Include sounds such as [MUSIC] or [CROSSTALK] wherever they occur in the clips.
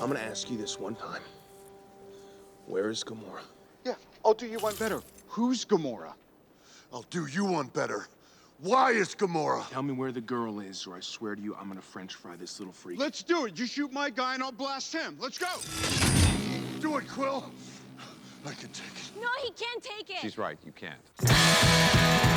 I'm gonna ask you this one time. Where is Gamora? Yeah, I'll do you one better. Who's Gamora? I'll do you one better. Why is Gamora? Tell me where the girl is, or I swear to you, I'm gonna French fry this little freak. Let's do it. You shoot my guy and I'll blast him. Let's go. Do it, Quill. I can take it. No, he can't take it. She's right, you can't.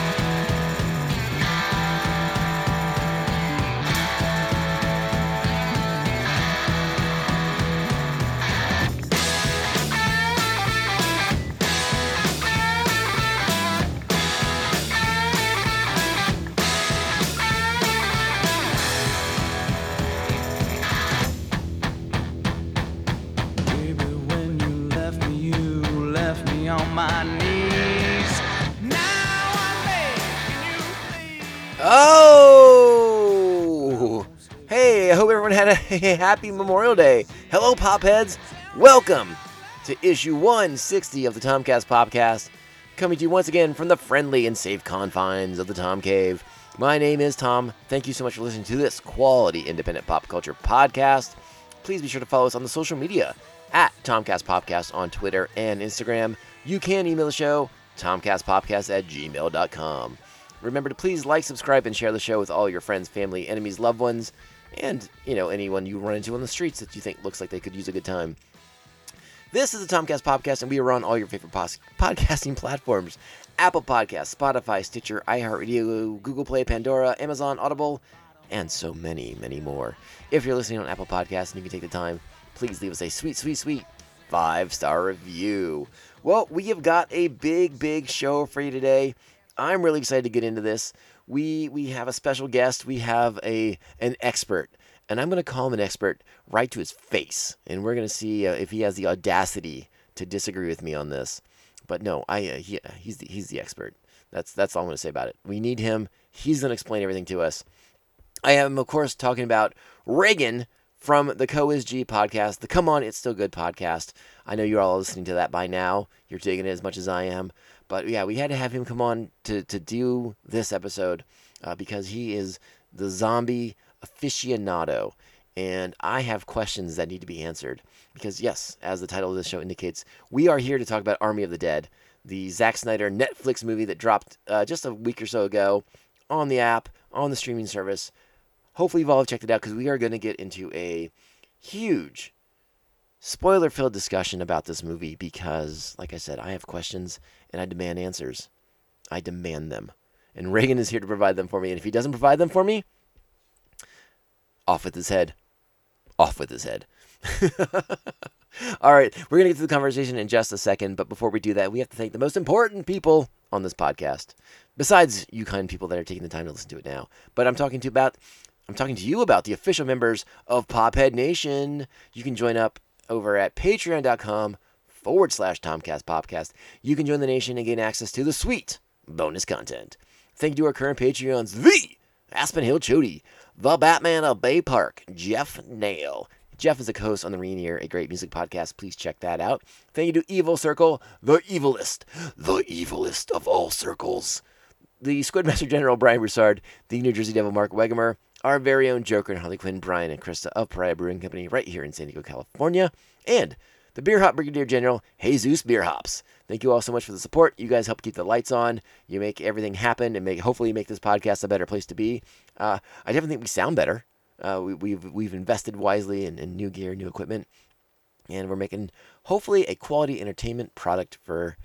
Had a [LAUGHS] happy Memorial Day. Hello, Popheads. Welcome to issue 160 of the Tomcast Popcast, coming to you once again from the friendly and safe confines of the Tom Cave. My name is Tom. Thank you so much for listening to this quality independent pop culture podcast. Please be sure to follow us on the social media at Tomcast Popcast on Twitter and Instagram. You can email the show, tomcastpopcast at gmail.com. Remember to please like, subscribe, and share the show with all your friends, family, enemies, loved ones, and, you know, anyone you run into on the streets that you think looks like they could use a good time. This is the Tomcast Podcast, and we are on all your favorite pos- podcasting [LAUGHS] platforms Apple Podcasts, Spotify, Stitcher, iHeartRadio, Google Play, Pandora, Amazon, Audible, and so many, many more. If you're listening on Apple Podcasts and you can take the time, please leave us a sweet, sweet, sweet five star review. Well, we have got a big, big show for you today. I'm really excited to get into this. We we have a special guest. We have a an expert, and I'm going to call him an expert right to his face, and we're going to see uh, if he has the audacity to disagree with me on this. But no, I uh, he, he's the, he's the expert. That's that's all I'm going to say about it. We need him. He's going to explain everything to us. I am, of course, talking about Reagan from the Co is G podcast, the Come On, It's Still Good podcast. I know you're all listening to that by now. You're digging it as much as I am. But yeah, we had to have him come on to, to do this episode uh, because he is the zombie aficionado. And I have questions that need to be answered. Because, yes, as the title of this show indicates, we are here to talk about Army of the Dead, the Zack Snyder Netflix movie that dropped uh, just a week or so ago on the app, on the streaming service. Hopefully, you've all checked it out because we are going to get into a huge spoiler filled discussion about this movie because, like I said, I have questions and I demand answers. I demand them. And Reagan is here to provide them for me. And if he doesn't provide them for me, off with his head. Off with his head. [LAUGHS] All right, we're going to get to the conversation in just a second. But before we do that, we have to thank the most important people on this podcast, besides you kind people that are taking the time to listen to it now. But I'm talking to you about. I'm talking to you about the official members of Pophead Nation. You can join up over at patreon.com forward slash Tomcast Popcast. You can join the nation and gain access to the sweet bonus content. Thank you to our current Patreons, the Aspen Hill Chody, the Batman of Bay Park, Jeff Nail. Jeff is a host on the Rainier, a great music podcast. Please check that out. Thank you to Evil Circle, the evilest, the evilest of all circles. The Squidmaster General Brian Broussard, the New Jersey Devil Mark Wegemer, our very own Joker and Harley Quinn Brian and Krista of Pariah Brewing Company right here in San Diego, California, and the Beer Hop Brigadier General Jesus Beer Hops. Thank you all so much for the support. You guys help keep the lights on. You make everything happen and make hopefully make this podcast a better place to be. Uh, I definitely think we sound better. Uh, we, we've we've invested wisely in, in new gear, new equipment, and we're making hopefully a quality entertainment product for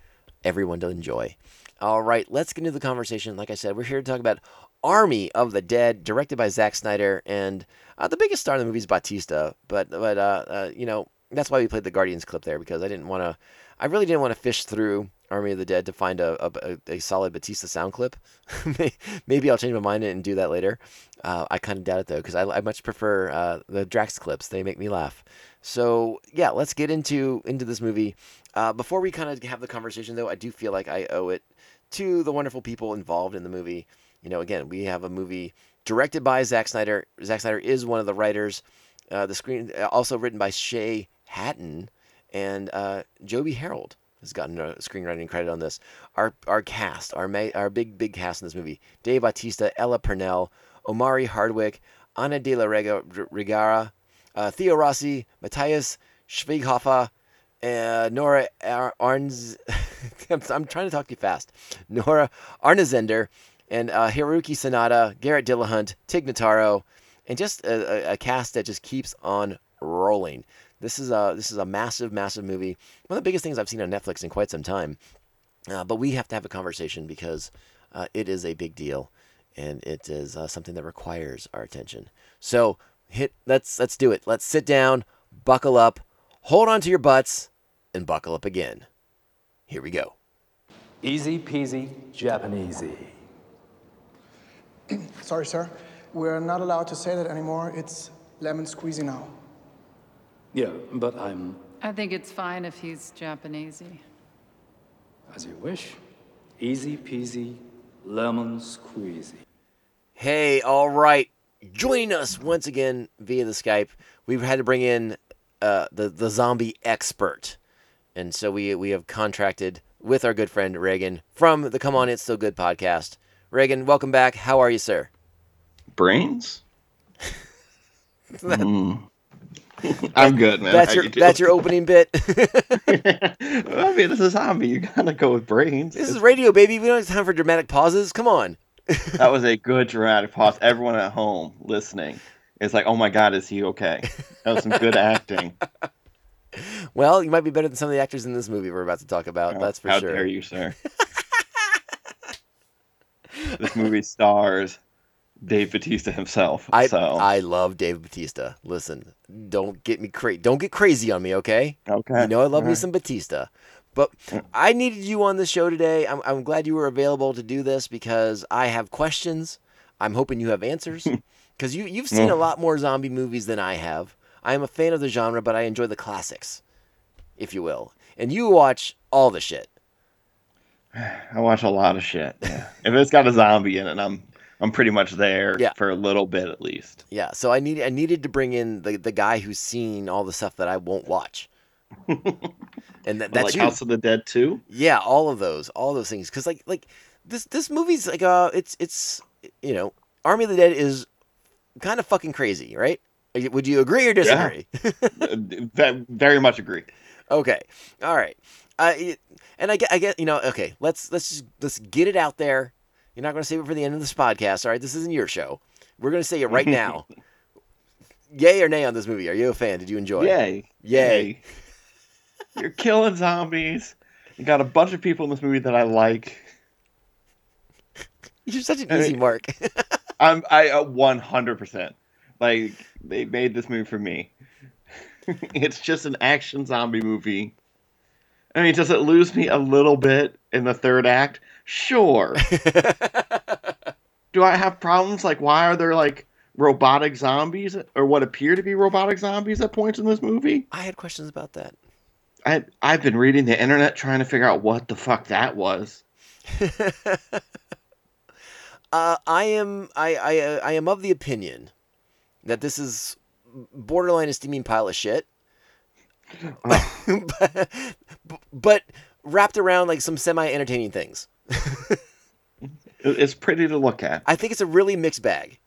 everyone to enjoy. All right, let's get into the conversation. Like I said, we're here to talk about Army of the Dead, directed by Zack Snyder, and uh, the biggest star in the movie is Batista. But but uh, uh, you know that's why we played the Guardians clip there because I didn't want to. I really didn't want to fish through Army of the Dead to find a a, a solid Batista sound clip. [LAUGHS] Maybe I'll change my mind and do that later. Uh, I kind of doubt it though because I, I much prefer uh, the Drax clips. They make me laugh. So yeah, let's get into into this movie. Uh, before we kind of have the conversation though, I do feel like I owe it to the wonderful people involved in the movie. You know, again, we have a movie directed by Zack Snyder. Zack Snyder is one of the writers. Uh, the screen also written by Shay Hatton and uh, Joby Harold has gotten a screenwriting credit on this. Our our cast, our ma- our big big cast in this movie: Dave Bautista, Ella Purnell, Omari Hardwick, Ana de la Rega, Regara, uh, Theo Rossi, Matthias Schweighofer, uh, Nora Ar- Arns. [LAUGHS] I'm, I'm trying to talk too fast. Nora Arnezender and uh, Hiroki Sanada, Garrett Dillahunt, Tig Notaro, and just a, a, a cast that just keeps on rolling. This is a this is a massive, massive movie. One of the biggest things I've seen on Netflix in quite some time. Uh, but we have to have a conversation because uh, it is a big deal, and it is uh, something that requires our attention. So hit let's let's do it. Let's sit down, buckle up, hold on to your butts, and buckle up again. Here we go. Easy peasy Japanesey. [CLEARS THROAT] Sorry, sir. We're not allowed to say that anymore. It's lemon squeezy now. Yeah, but I'm I think it's fine if he's Japanesey. as you wish. Easy peasy lemon squeezy. Hey, all right. Joining us once again via the Skype, we've had to bring in uh, the the zombie expert, and so we we have contracted with our good friend Reagan from the Come On It's Still Good podcast. Reagan, welcome back. How are you, sir? brains. [LAUGHS] Mm. I'm good, man. That's How your you that's your opening bit. [LAUGHS] [LAUGHS] I mean, this is zombie. You gotta go with brains. this is radio, baby. We don't have time for dramatic pauses. Come on. that was a good dramatic pause. Everyone at home listening is like, "Oh my God, is he okay?" That was some good acting. Well, you might be better than some of the actors in this movie we're about to talk about. that's for How sure. dare you, sir? [LAUGHS] this movie stars Dave Batista himself. I so I love Dave Batista. Listen, don't get me crazy. Don't get crazy on me, okay? okay. You know I love me some Batista. But mm. I needed you on the show today. I'm, I'm glad you were available to do this because I have questions. I'm hoping you have answers [LAUGHS] because you you've seen a lot more zombie movies than I have. I am a fan of the genre, but I enjoy the classics, if you will. And you watch all the shit. [SIGHS] I watch a lot of shit. Yeah. if it's got a zombie in it, I'm I'm pretty much there Yeah. for a little bit at least. Yeah, so I need I needed to bring in the the guy who's seen all the stuff that I won't watch. [LAUGHS] and that, that's like you. House of the Dead too. Yeah, all of those, all those things. Because like like this this movie's like uh it's it's you know Army of the Dead is kind of fucking crazy, right? Would you agree or disagree? [LAUGHS] Ve- Very much agree. okay, all right. Uh, and I get I get you know okay let's let's just let's get it out there. You're not going to save it for the end of this podcast, all right? This isn't your show. We're going to say it right now. [LAUGHS] Yay or nay on this movie? Are you a fan? Did you enjoy? it? Yay. Yay. You're killing zombies. You got a bunch of people in this movie that I like. [LAUGHS] You're such an I easy mean- mark. [LAUGHS] I'm I uh, 100%. Like they made this movie for me. it's just an action zombie movie. I mean, does it lose me a little bit in the third act? Sure. [LAUGHS] Do I have problems like why are there like robotic zombies or what appear to be robotic zombies at points in this movie? I had questions about that. I I've been reading the internet trying to figure out what the fuck that was. [LAUGHS] Uh, I am I I uh, I am of the opinion that this is borderline a steaming pile of shit, [LAUGHS] but, but wrapped around like some semi-entertaining things. It's pretty to look at. I think it's a really mixed bag.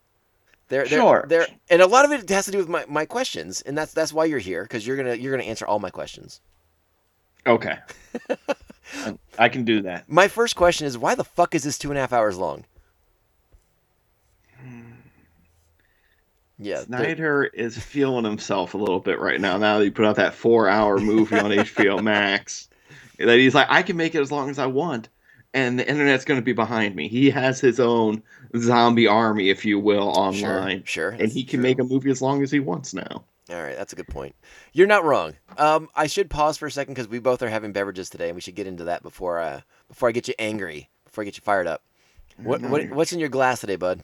There, there, Sure. there, and a lot of it has to do with my, my questions, and that's that's why you're here because you're gonna you're gonna answer all my questions. Okay. [LAUGHS] I can do that. My first question is why the fuck is this two and a half hours long? Yeah, Snyder is feeling himself a little bit right now. Now that he put out that four-hour movie on HBO [LAUGHS] Max, that he's like, I can make it as long as I want, and the internet's going to be behind me. He has his own zombie army, if you will, online, sure, sure and he can true. make a movie as long as he wants now. All right, that's a good point. You're not wrong. Um, I should pause for a second because we both are having beverages today, and we should get into that before uh, before I get you angry, before I get you fired up. What, what what's in your glass today, bud?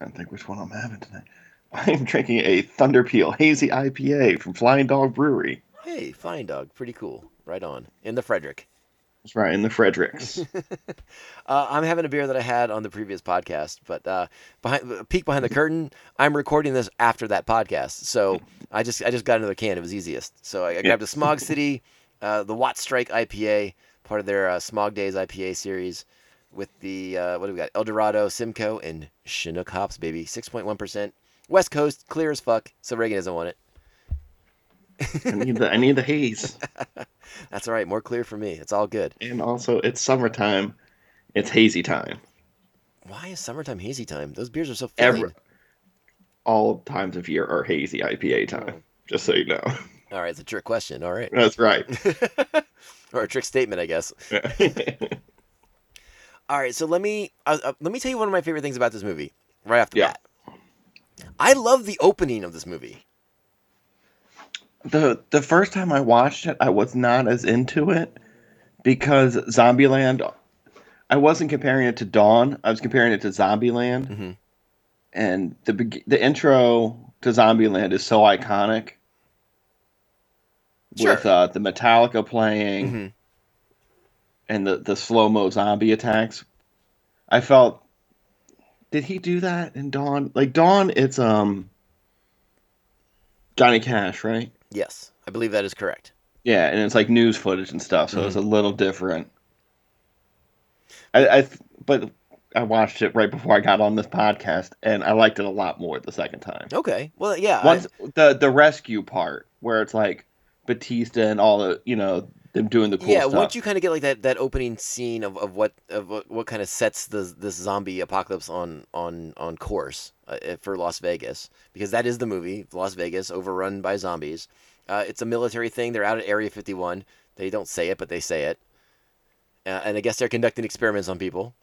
I don't think which one I'm having tonight. I'm drinking a Thunderpeel Hazy IPA from Flying Dog Brewery. Hey, Flying dog, pretty cool. Right on in the Frederick. That's right, in the Fredericks. [LAUGHS] Uh, I'm having a beer that I had on the previous podcast, but uh, behind peek behind the curtain, I'm recording this after that podcast, so I just I just got another can. It was easiest, so I, I grabbed a Smog [LAUGHS] City, uh, the Watt Strike IPA, part of their uh, Smog Days IPA series, with the uh, what do we got? El Dorado, Simcoe, and Chinook hops, baby, six point one percent, West Coast, clear as fuck. So Reagan doesn't want it. I need the I need the haze. [LAUGHS] That's all right. More clear for me. It's all good. And also, it's summertime. It's hazy time. Why is summertime hazy time? Those beers are so filling. Every, all times of year are hazy IPA time. Just so you know. All right, it's a trick question. All right. That's right. [LAUGHS] or a trick statement, I guess. [LAUGHS] All right, so let me uh, uh, let me tell you one of my favorite things about this movie right off the Yeah. bat. I love the opening of this movie. the the first time I watched it, I was not as into it because Zombieland. I wasn't comparing it to Dawn. I was comparing it to Zombieland, Mhm. and the the intro to Zombieland is so iconic. With uh, the Metallica playing Mhm. and the the slow mo zombie attacks, I felt. Did he do that in Dawn? Like Dawn, it's um. Johnny Cash, right? Yes, I believe that is correct. Yeah, and it's like news footage and stuff, so it's a little different. I, I, but I watched it right before I got on this podcast, and I liked it a lot more the second time. Okay, well, yeah, I- Once the the rescue part, where it's like Batista and all the you know them doing the cool yeah. stuff. Once you kind of get like that, that opening scene of, of what of what, what kind of sets the this zombie apocalypse on on on course uh, eh, for Las Vegas, because that is the movie Las Vegas overrun by zombies. Uh, it's a military thing. They're out at Area 51. They don't say it, but they say it. Uh, and I guess they're conducting experiments on people,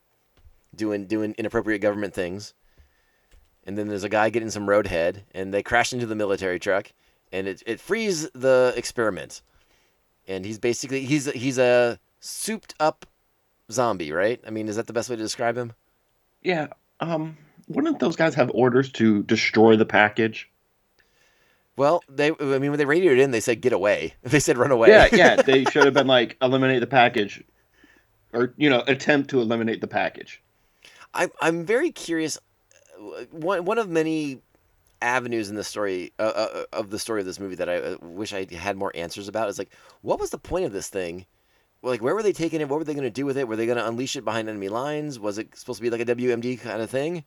doing doing inappropriate government things. And then there's a guy getting some roadhead, and they crash into the military truck, and it it frees the experiment. And he's basically he's he's a souped up zombie, right? I mean, is that the best way to describe him? yeah, um, wouldn't those guys have orders to destroy the package? Well, they I mean when they radioed in, they said get away. [LAUGHS] They said run away. Yeah, yeah, [LAUGHS] they should have been like eliminate the package, or you know attempt to eliminate the package. I'm I'm very curious. uh, One one of many avenues in the story uh, uh, of the story of this movie that I uh, wish I had more answers about is like, what was the point of this thing? Like, where were they taking it? What were they going to do with it? Were they going to unleash it behind enemy lines? Was it supposed to be like a WMD kind of thing?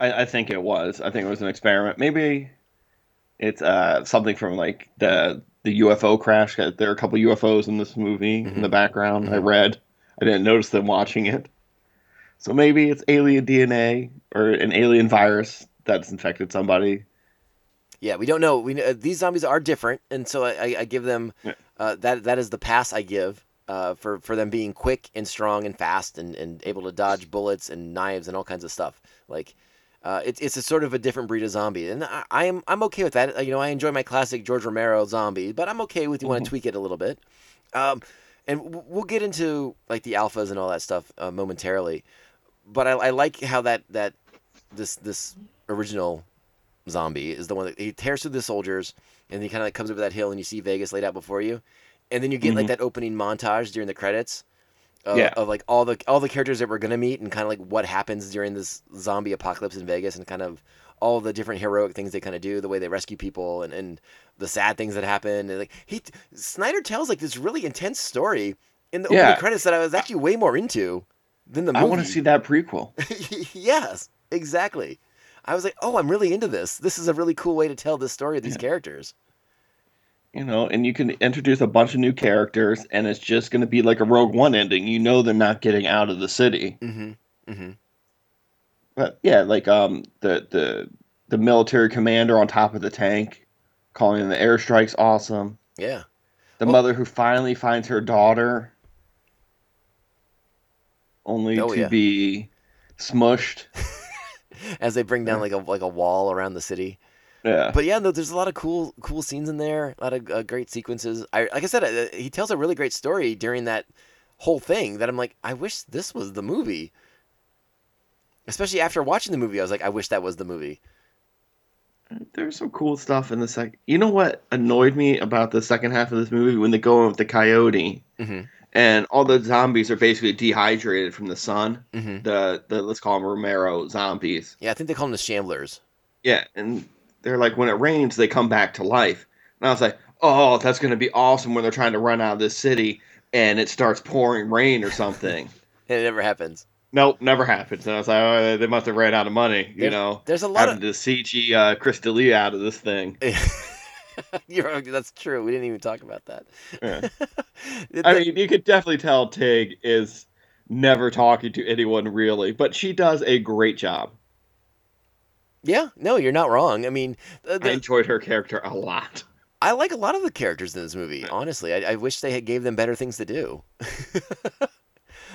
I, I think it was. I think it was an experiment. Maybe it's uh, something from like the the UFO crash. There are a couple UFOs in this movie in the background. I read. I didn't notice them watching it. So maybe it's alien DNA or an alien virus that's infected somebody. Yeah, we don't know. We uh, these zombies are different, and so I, I, give them Yeah. uh, that. That is the pass I give uh, for for them being quick and strong and fast and, and able to dodge bullets and knives and all kinds of stuff. Like uh, it's it's a sort of a different breed of zombie, and I, I am I'm okay with that. Uh, You know, I enjoy my classic George Romero zombie, but I'm okay with you want to tweak it a little bit. Um, and we'll get into like the alphas and all that stuff uh, momentarily. But I, I like how that that this this original zombie is the one that he tears through the soldiers and he kind of like comes over that hill and you see Vegas laid out before you, and then you get like mm-hmm. that opening montage during the credits. Of, Yeah. of like all the all the characters that we're gonna meet and kind of like what happens during this zombie apocalypse in Vegas and kind of all the different heroic things they kind of do, the way they rescue people and, and the sad things that happen. And like he Snyder tells like this really intense story in the opening Yeah. credits that I was actually way more into than the movie. I want to see that prequel. [LAUGHS] yes, exactly. I was like, oh, I'm really into this. This is a really cool way to tell this story of these characters. You know, and you can introduce a bunch of new characters, and it's just going to be like a Rogue One ending. You know, they're not getting out of the city. Mm-hmm. Mm-hmm. But yeah, like um the the the military commander on top of the tank, calling the airstrikes awesome. Yeah. The Well- mother who finally finds her daughter, only Oh, to yeah. be smushed. [LAUGHS] As they bring down like a like a wall around the city. Yeah, But yeah, no, there's a lot of cool cool scenes in there. A lot of uh, great sequences. I like I said, uh, he tells a really great story during that whole thing. That I'm like, I wish this was the movie. Especially after watching the movie, I was like, I wish that was the movie. there's some cool stuff in the second. You know what annoyed me about the second half of this movie when they go in with the coyote Mhm. And all the zombies are basically dehydrated from the sun. Mhm. The the let's call them Romero zombies. Yeah, I think they call them the Shamblers. Yeah, and they're like when it rains, they come back to life. And I was like, oh, that's gonna be awesome when they're trying to run out of this city and it starts pouring rain or something. And [LAUGHS] it never happens. nope, never happens. And I was like, oh, they must have ran out of money, you There's- know. there's a lot having to CG uh, Chris D'Elia out of this thing. [LAUGHS] [LAUGHS] You're, that's true. We didn't even talk about that. Yeah. [LAUGHS] I mean, you could definitely tell Tig is never talking to anyone really, but she does a great job. yeah, no, you're not wrong. I mean, the, I enjoyed her character a lot. I like a lot of the characters in this movie. Honestly, I, I wish they had gave them better things to do. [LAUGHS]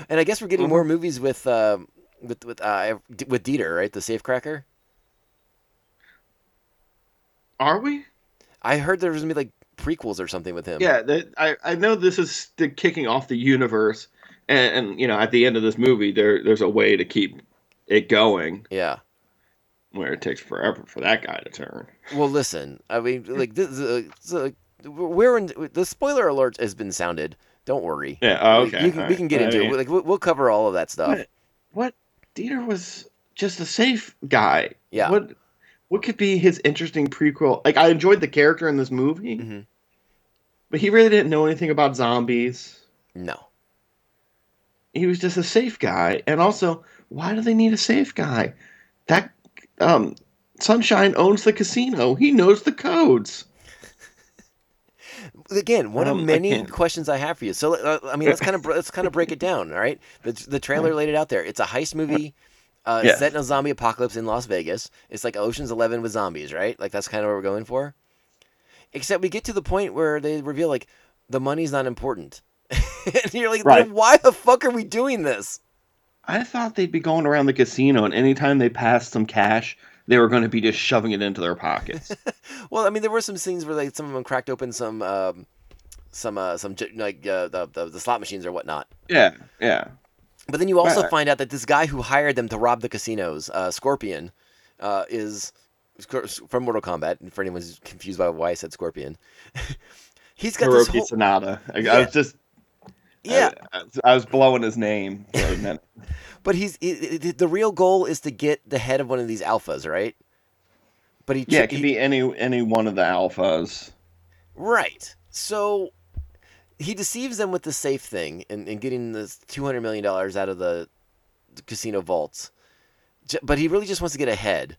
and I guess we're getting more movies with um with with uh, with Dieter, right? The safecracker. Are we? I heard there was gonna be like prequels or something with him. Yeah, that, I I know this is the kicking off the universe, and, and you know at the end of this movie there there's a way to keep it going Yeah. where it takes forever for that guy to turn. Well, listen. I mean, like this. is, uh, so, we're in the spoiler alert has been sounded. Don't worry. Yeah. Oh, We- okay. you can, we alright. can get I into mean, it. Like we'll, we'll cover all of that stuff. What? What? Dieter was just a safe guy. Yeah. What? What could be his interesting prequel? Like I enjoyed the character in this movie, Mhm. but he really didn't know anything about zombies. No. He was just a safe guy, and also, why do they need a safe guy? That um, Sunshine owns the casino. He knows the codes. [LAUGHS] again one of Um, many again. questions I have for you. So uh, I mean, let's kind of let's kind of break it down. All right, the the trailer laid it out there. It's a heist movie. Uh, Yeah. set in a zombie apocalypse in Las Vegas. It's like Ocean's Eleven with zombies, right? Like that's kind of what we're going for. Except we get to the point where they reveal like the money's not important, [LAUGHS] and you're like, Right. why the fuck are we doing this? I thought they'd be going around the casino, and anytime they passed some cash, they were going to be just shoving it into their pockets. [LAUGHS] Well, I mean, there were some scenes where like some of them cracked open some um, some uh, some like uh, the, the the slot machines or whatnot. yeah, yeah. But then you also Right. find out that this guy who hired them to rob the casinos, uh, Scorpion, uh, is from Mortal Kombat. And for anyone who's confused by why I said Scorpion, [LAUGHS] he's got this Hiroki whole Sanada. I, I was just yeah. I, I was- blowing his name. for a minute. But he's i the real goal is to get the head of one of these alphas, right? But he yeah, it could he- be any any one of the alphas. Right. So he deceives them with the safe thing and, and getting the two hundred million dollars out of the, the casino vaults. J- But he really just wants to get ahead,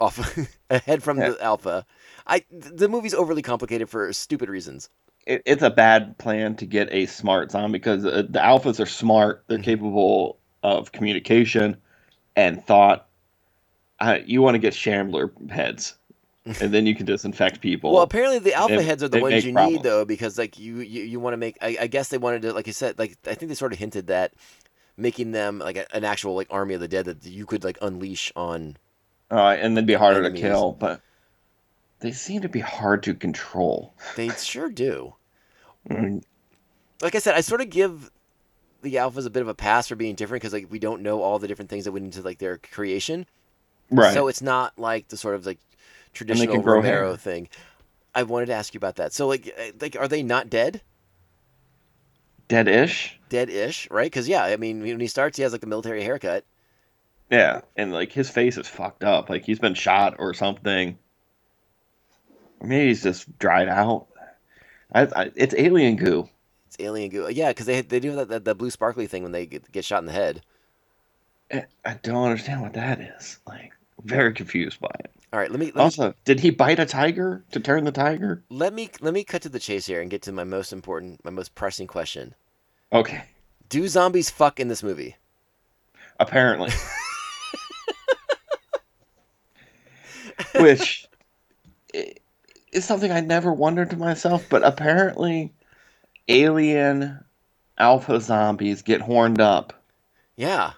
off [LAUGHS] ahead from Yeah. the alpha. I the movie's overly complicated for stupid reasons. It, it's a bad plan to get a smart zombie because uh, the alphas are smart. They're Mhm. capable of communication and thought. Uh, you want to get Shambler heads, [LAUGHS] and then you can disinfect people. Well, apparently the alpha they- heads are the ones you problems. need though, because like you you, you want to make. I, I guess they wanted to, like you said, like I think they sort of hinted that making them like a, an actual like army of the dead that you could like unleash on. uh, and they'd be harder Enemies. to kill, but they seem to be hard to control. They sure do. Mm, like I said, I sort of give the alphas a bit of a pass for being different because like we don't know all the different things that went into like their creation. Right. So it's not like the sort of like traditional Romero hair. thing. I wanted to ask you about that. So like uh, like are they not dead? Dead-ish. Dead-ish, right? Because yeah, I mean when he starts, he has like a military haircut. Yeah, and like his face is fucked up. Like he's been shot or something. Maybe he's just dried out. I, I, it's alien goo. It's alien goo. Yeah, because they they do that, that that blue sparkly thing when they get, get shot in the head. I don't understand what that is. Like, very confused by it. All right, let me let me, Also, did he bite a tiger to turn the tiger? let me let me cut to the chase here and get to my most important, my most pressing question. Okay, Do zombies fuck in this movie? apparently. [LAUGHS] [LAUGHS] Which is something I never wondered to myself, but apparently, alien alpha zombies get horned up. Yeah.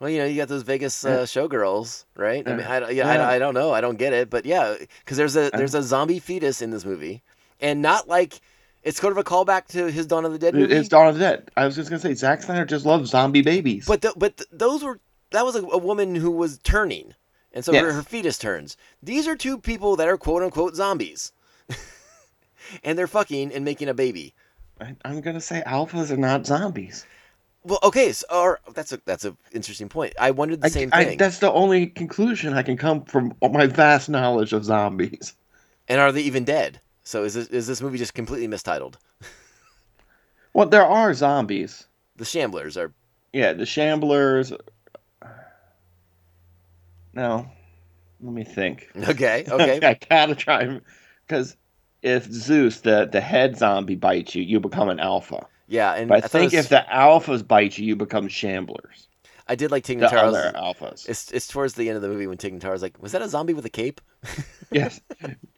Well, you know, you got those Vegas uh, showgirls, right? I mean. I, yeah, Yeah. I, I don't know, I don't get it, but yeah, because there's a there's a zombie fetus in this movie, and not like it's sort of a callback to his Dawn of the Dead movie. It's Dawn of the Dead. I was just gonna say Zack Snyder just loves zombie babies. but th- but th- those were that was a, a woman who was turning, and so her, her fetus turns. These are two people that are quote unquote zombies, [LAUGHS] and they're fucking and making a baby. I, I'm gonna say alphas are not zombies. Well, okay, so or, that's a that's an interesting point. I wondered the I- same I- thing. that's the only conclusion I can come from uh, my vast knowledge of zombies. and are they even dead? So is this is this movie just completely mistitled? [LAUGHS] Well, there are zombies. The Shamblers are Yeah, the Shamblers. Uh, no, let me think. okay. [LAUGHS] Okay. I gotta try because if Zeus, the the head zombie, bites you, you become an alpha. Yeah, and But I, it think was- if the alphas bite you, you become shamblers. I did like Tig The Notaro's. other alphas. It's it's towards the end of the movie when Tig Notaro's like, was that a zombie with a cape? [LAUGHS] Yes,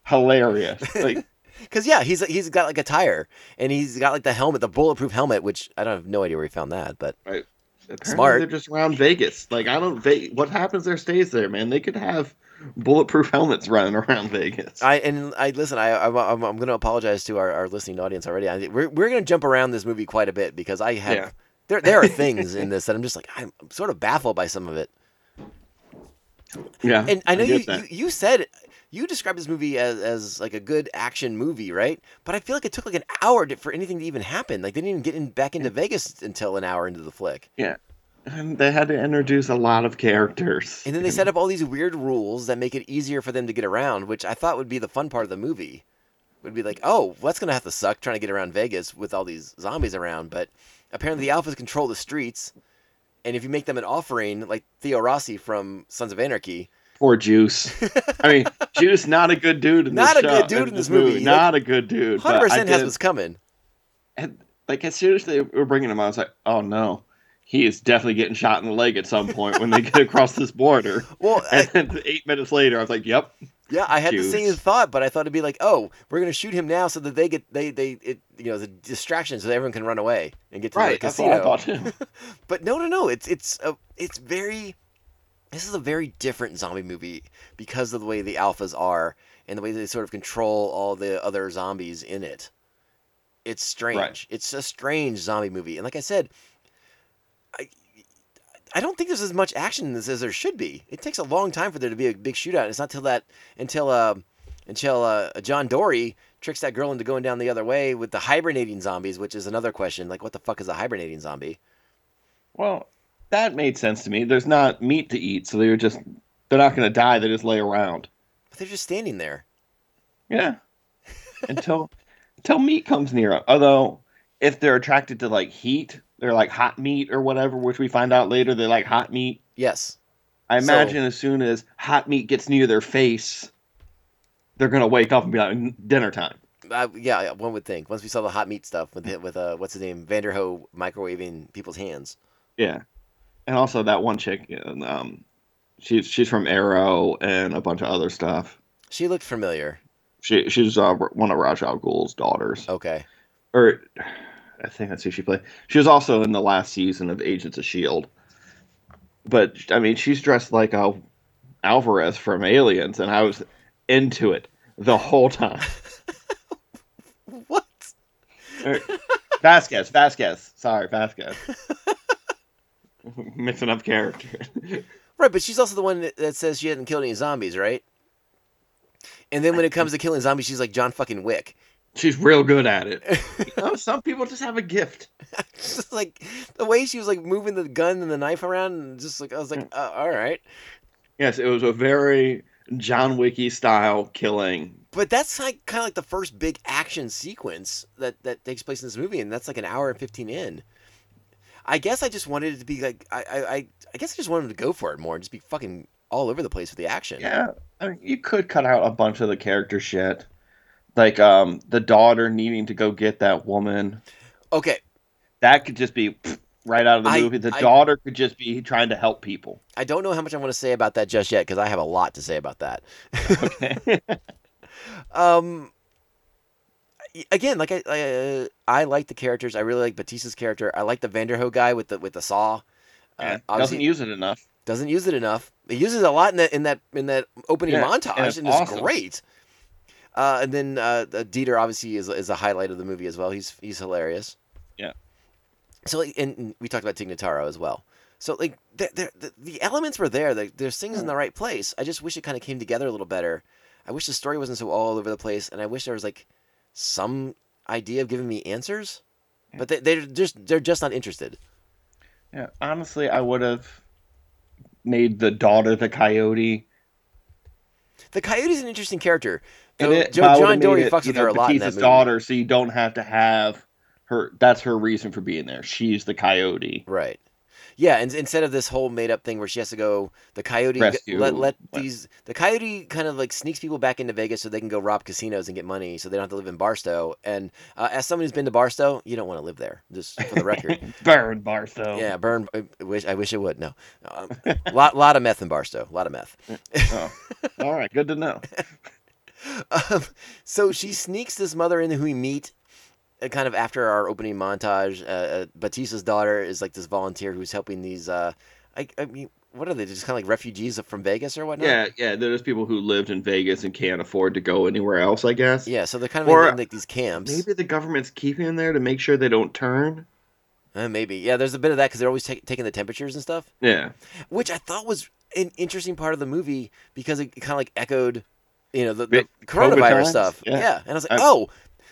hilarious. Like [LAUGHS] Because yeah, he's he's got like a tire, and he's got like the helmet, the bulletproof helmet, which I don't have no idea where he found that, but right. Apparently Smart. They're just around Vegas. Like I don't. Ve- what happens there stays there, man. They could have bulletproof helmets running around Vegas. I and I listen. I I'm, I'm, I'm going to apologize to our, our listening audience already. I, we're we're going to jump around this movie quite a bit because I have Yeah. there there are [LAUGHS] things in this that I'm just like I'm sort of baffled by some of it. yeah, And I know get you, you you said you described this movie as, as like a good action movie, right? But I feel like it took like an hour to, for anything to even happen. Like they didn't even get in, back into Vegas until an hour into the flick. Yeah. And they had to introduce a lot of characters. And then they set up all these weird rules that make it easier for them to get around, which I thought would be the fun part of the movie. Would be like, oh, well, that's gonna have to suck trying to get around Vegas with all these zombies around. But apparently, the alphas control the streets, and if you make them an offering, like Theo Rossi from Sons of Anarchy, Poor Juice. I mean, [LAUGHS] Juice, not a good dude in this movie. Not this a good dude in this movie. Like, Not a good dude. hundred percent has what's coming. and, like as soon as they were bringing him, I was like, oh no, he is definitely getting shot in the leg at some point when they get across this border. [LAUGHS] Well, And I, then eight minutes later, I was like, yep, yeah, I had the same thought, but I thought it'd be like, oh, we're gonna shoot him now so that they get they they it you know the distraction so that everyone can run away and get to right. the That's what I casino. thought. [LAUGHS] But no, no, no. It's it's a, it's very. This is a very different zombie movie because of the way the alphas are and the way they sort of control all the other zombies in it. It's strange. It's a strange zombie movie, and like I said, I I don't think there's as much action in this as there should be. It takes a long time for there to be a big shootout. It's not till that until uh, until uh, John Dory tricks that girl into going down the other way with the hibernating zombies, which is another question. Like, what the fuck is a hibernating zombie? Well, that made sense to me. There's not meat to eat, so they're just they're not going to die. They just lay around. But they're just standing there. Yeah. until [LAUGHS] until meat comes near. Although if they're attracted to like heat, they're like hot meat or whatever, which we find out later they like hot meat. Yes. I So- imagine as soon as hot meat gets near their face, they're gonna wake up and be like dinner time. Uh, yeah, yeah, one would think. Once we saw the hot meat stuff with with uh, what's his name, Vanderho microwaving people's hands. Yeah. And also that one chick, um, she's she's from Arrow and a bunch of other stuff. She looked familiar. She she's uh, one of Ra's al Ghul's daughters. Okay. or I think that's who she played. She was also in the last season of Agents of Shield. But I mean, she's dressed like a Alvarez from Aliens, and I was into it the whole time. [LAUGHS] What? Or- Vasquez, Vasquez. Sorry, Vasquez. [LAUGHS] Mixing up characters. [LAUGHS] Right, but she's also the one that, that says she hasn't killed any zombies, right? And then when it comes to killing zombies, she's like John fucking Wick. She's real good at it. [LAUGHS] You know, some people just have a gift. [LAUGHS] just like the way she was like moving the gun and the knife around, and just like I was like, uh, all right. Yes, it was a very John Wicky style killing. But that's like kind of like the first big action sequence that that takes place in this movie, and that's like an hour and fifteen in. I guess I just wanted it to be like I I I, I guess I just wanted to go for it more and just be fucking all over the place with the action. Yeah, I mean, you could cut out a bunch of the character shit, like um the daughter needing to go get that woman. Okay, That could just be right out of the I- movie. The I- daughter could just be trying to help people. I don't know how much I want to say about that just yet because I have a lot to say about that. Okay. [LAUGHS] [LAUGHS] Um, again, like I, I, uh, I like the characters. I really like Batista's character. I like the Vanderho guy with the with the saw. Uh, Yeah, obviously doesn't use it enough. doesn't use it enough. He uses it a lot in that in that in that opening Yeah, montage, and and it's it's, awesome. great. Uh, and then uh, Dieter obviously is is a highlight of the movie as well. He's he's hilarious. Yeah. So like, and, we talked about Tig Notaro as well. So like the, the, the, elements were there. Like, there's things in the right place. I just wish it kind of came together a little better. I wish the story wasn't so all over the place, and I wish there was like some idea of giving me answers. But they, they're just they're just not interested. Yeah, honestly, I would have made the daughter the coyote. The coyote's an interesting character. It- Jo- but I would've John Dory fucks with know, her a lot Batista's daughter, so you don't have to have her. That's her reason for being there. She's the coyote. Right. Yeah, and instead of this whole made up thing where she has to go, the coyote Rescue, let let these the coyote kind of like sneaks people back into Vegas so they can go rob casinos and get money, so they don't have to live in Barstow. And uh, as someone who's been to Barstow, you don't want to live there, just for the record. [LAUGHS] Burn Barstow. yeah, burn. I wish I wish it would. No, um, lot lot of meth in Barstow. A lot of meth. [LAUGHS] Oh. All right, good to know. [LAUGHS] Um, so she sneaks this mother in who we meet uh, kind of after our opening montage. Uh, uh, Batista's daughter is like this volunteer who's helping these. Uh, I, I mean, what are they? Just kind of like refugees from Vegas or whatnot? Yeah, yeah. There's people who lived in Vegas and can't afford to go anywhere else. I guess. Yeah, so they're kind of Or in like these camps. Maybe the government's keeping them there to make sure they don't turn. Uh, maybe. Yeah, there's a bit of that because they're always ta- taking the temperatures and stuff, Yeah. which I thought was an interesting part of the movie because it kind of like echoed, you know, the, the coronavirus stuff. Yeah. Yeah. and I was like, I- oh,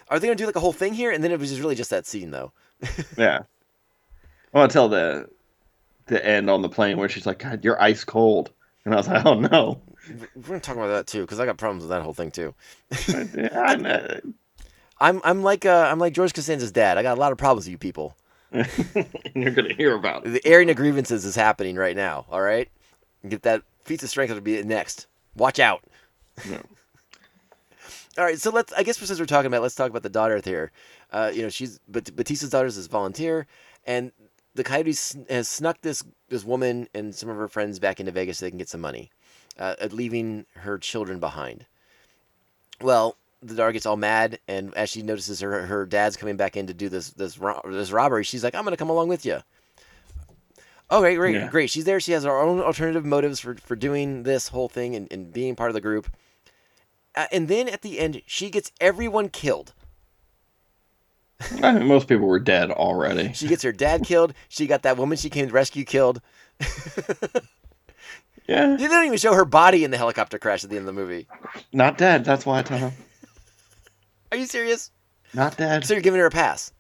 are they gonna do like a whole thing here? And then it was just really just that scene though. [LAUGHS] Yeah. Well, until the the end on the plane where she's like, "God, you're ice cold," and I was like, "Oh no." We're gonna talk about that too because I got problems with that whole thing too. I. [LAUGHS] I'm I'm like uh, I'm like George Costanza's dad. I got a lot of problems with you people. [LAUGHS] You're gonna hear about it. The airing of grievances is happening right now. All right, get that feats of strength will be next. Watch out. No. [LAUGHS] All right, so let's. I guess since we're talking about, let's talk about the daughter here. Uh, you know, she's but Batista's daughter is this volunteer, and the Coyotes sn- has snuck this this woman and some of her friends back into Vegas so they can get some money, uh, uh, leaving her children behind. Well, the daughter gets all mad, and as she notices her her dad's coming back in to do this this ro- this robbery, she's like, "I'm gonna come along with you." Okay, great, Yeah. great. She's there. She has her own alternative motives for, for doing this whole thing and, and being part of the group. Uh, and then at the end, she gets everyone killed. I mean, most people were dead already. She gets her dad killed. She got that woman she came to rescue killed. [LAUGHS] Yeah, They don't even show her body in the helicopter crash at the end of the movie. not dead. That's why I tell him. Are you serious? Not dead. So you're giving her a pass?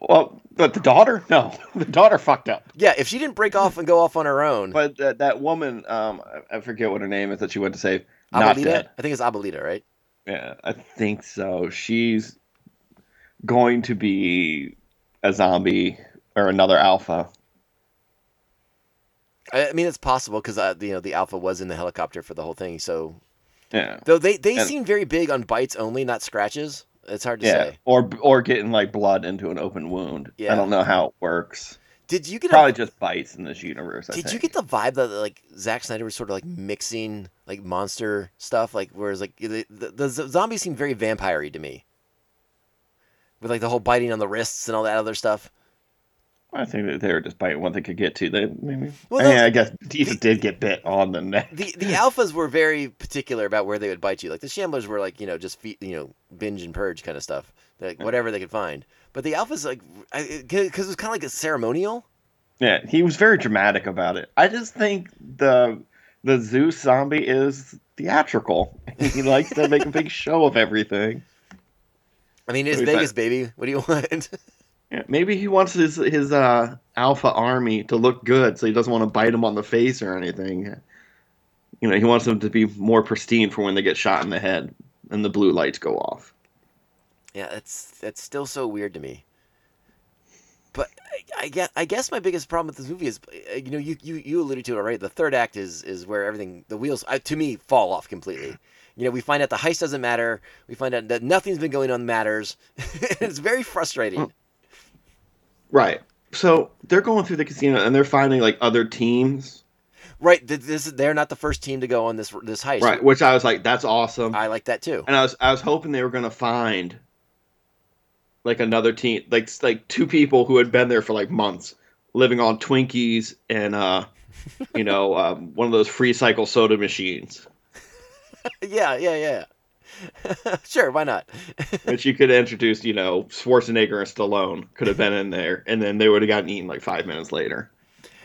Well, but the daughter? No, [LAUGHS] the daughter fucked up. Yeah, if she didn't break off and go off on her own. But that, that woman, um, I forget what her name is that she went to save. Not Abuelita? I think it's Abuelita, right? Yeah, I think so. She's going to be a zombie or another alpha. I I mean, it's possible because uh, you know the alpha was in the helicopter for the whole thing. So Yeah. though they they And- seem very big on bites only, not scratches. It's hard to Yeah. say. Or or getting like blood into an open wound. Yeah. I don't know how it works. Did you get a- Probably just bites in this universe. I Did you get the vibe that like Zack Snyder was sort of like mixing like monster stuff, like whereas like the, the, the zombies seem very vampire-y to me, with like the whole biting on the wrists and all that other stuff. I think that they were just biting what they could get to. They maybe. Well, I, mean, I guess Batista did get bit on the neck. The the alphas were very particular about where they would bite you. Like the shamblers were like you know just feed, you know binge and purge kind of stuff, like whatever they could find. But the alphas like because it was kind of like a ceremonial. Yeah, he was very dramatic about it. I just think the the Zeus zombie is theatrical. [LAUGHS] He likes to make a big [LAUGHS] show of everything. I mean, it's you Vegas, think? baby. What do you want? [LAUGHS] Yeah, maybe he wants his his uh, alpha army to look good, so he doesn't want to bite him on the face or anything. You know, he wants them to be more pristine for when they get shot in the head and the blue lights go off. Yeah, that's that's still so weird to me. But I, I guess I guess my biggest problem with this movie is, uh, you know, you, you you alluded to it already. The third act is is where everything the wheels uh, to me fall off completely. [CLEARS THROAT] You know, we find out the heist doesn't matter. We find out that nothing's been going on that matters. [LAUGHS] it's very frustrating. Right. So they're going through the casino and they're finding like other teams. Right, this they're not the first team to go on this this heist. Right, which I was like, that's awesome. I like that too. and I was I was hoping they were gonna find like another team, like like two people who had been there for like months, living on Twinkies and uh, [LAUGHS] you know, um, one of those Freestyle soda machines, [LAUGHS] yeah, yeah, yeah. [LAUGHS] sure, why not? which you could introduce. You know, Schwarzenegger and Stallone could have been in there, and then they would have gotten eaten like five minutes later.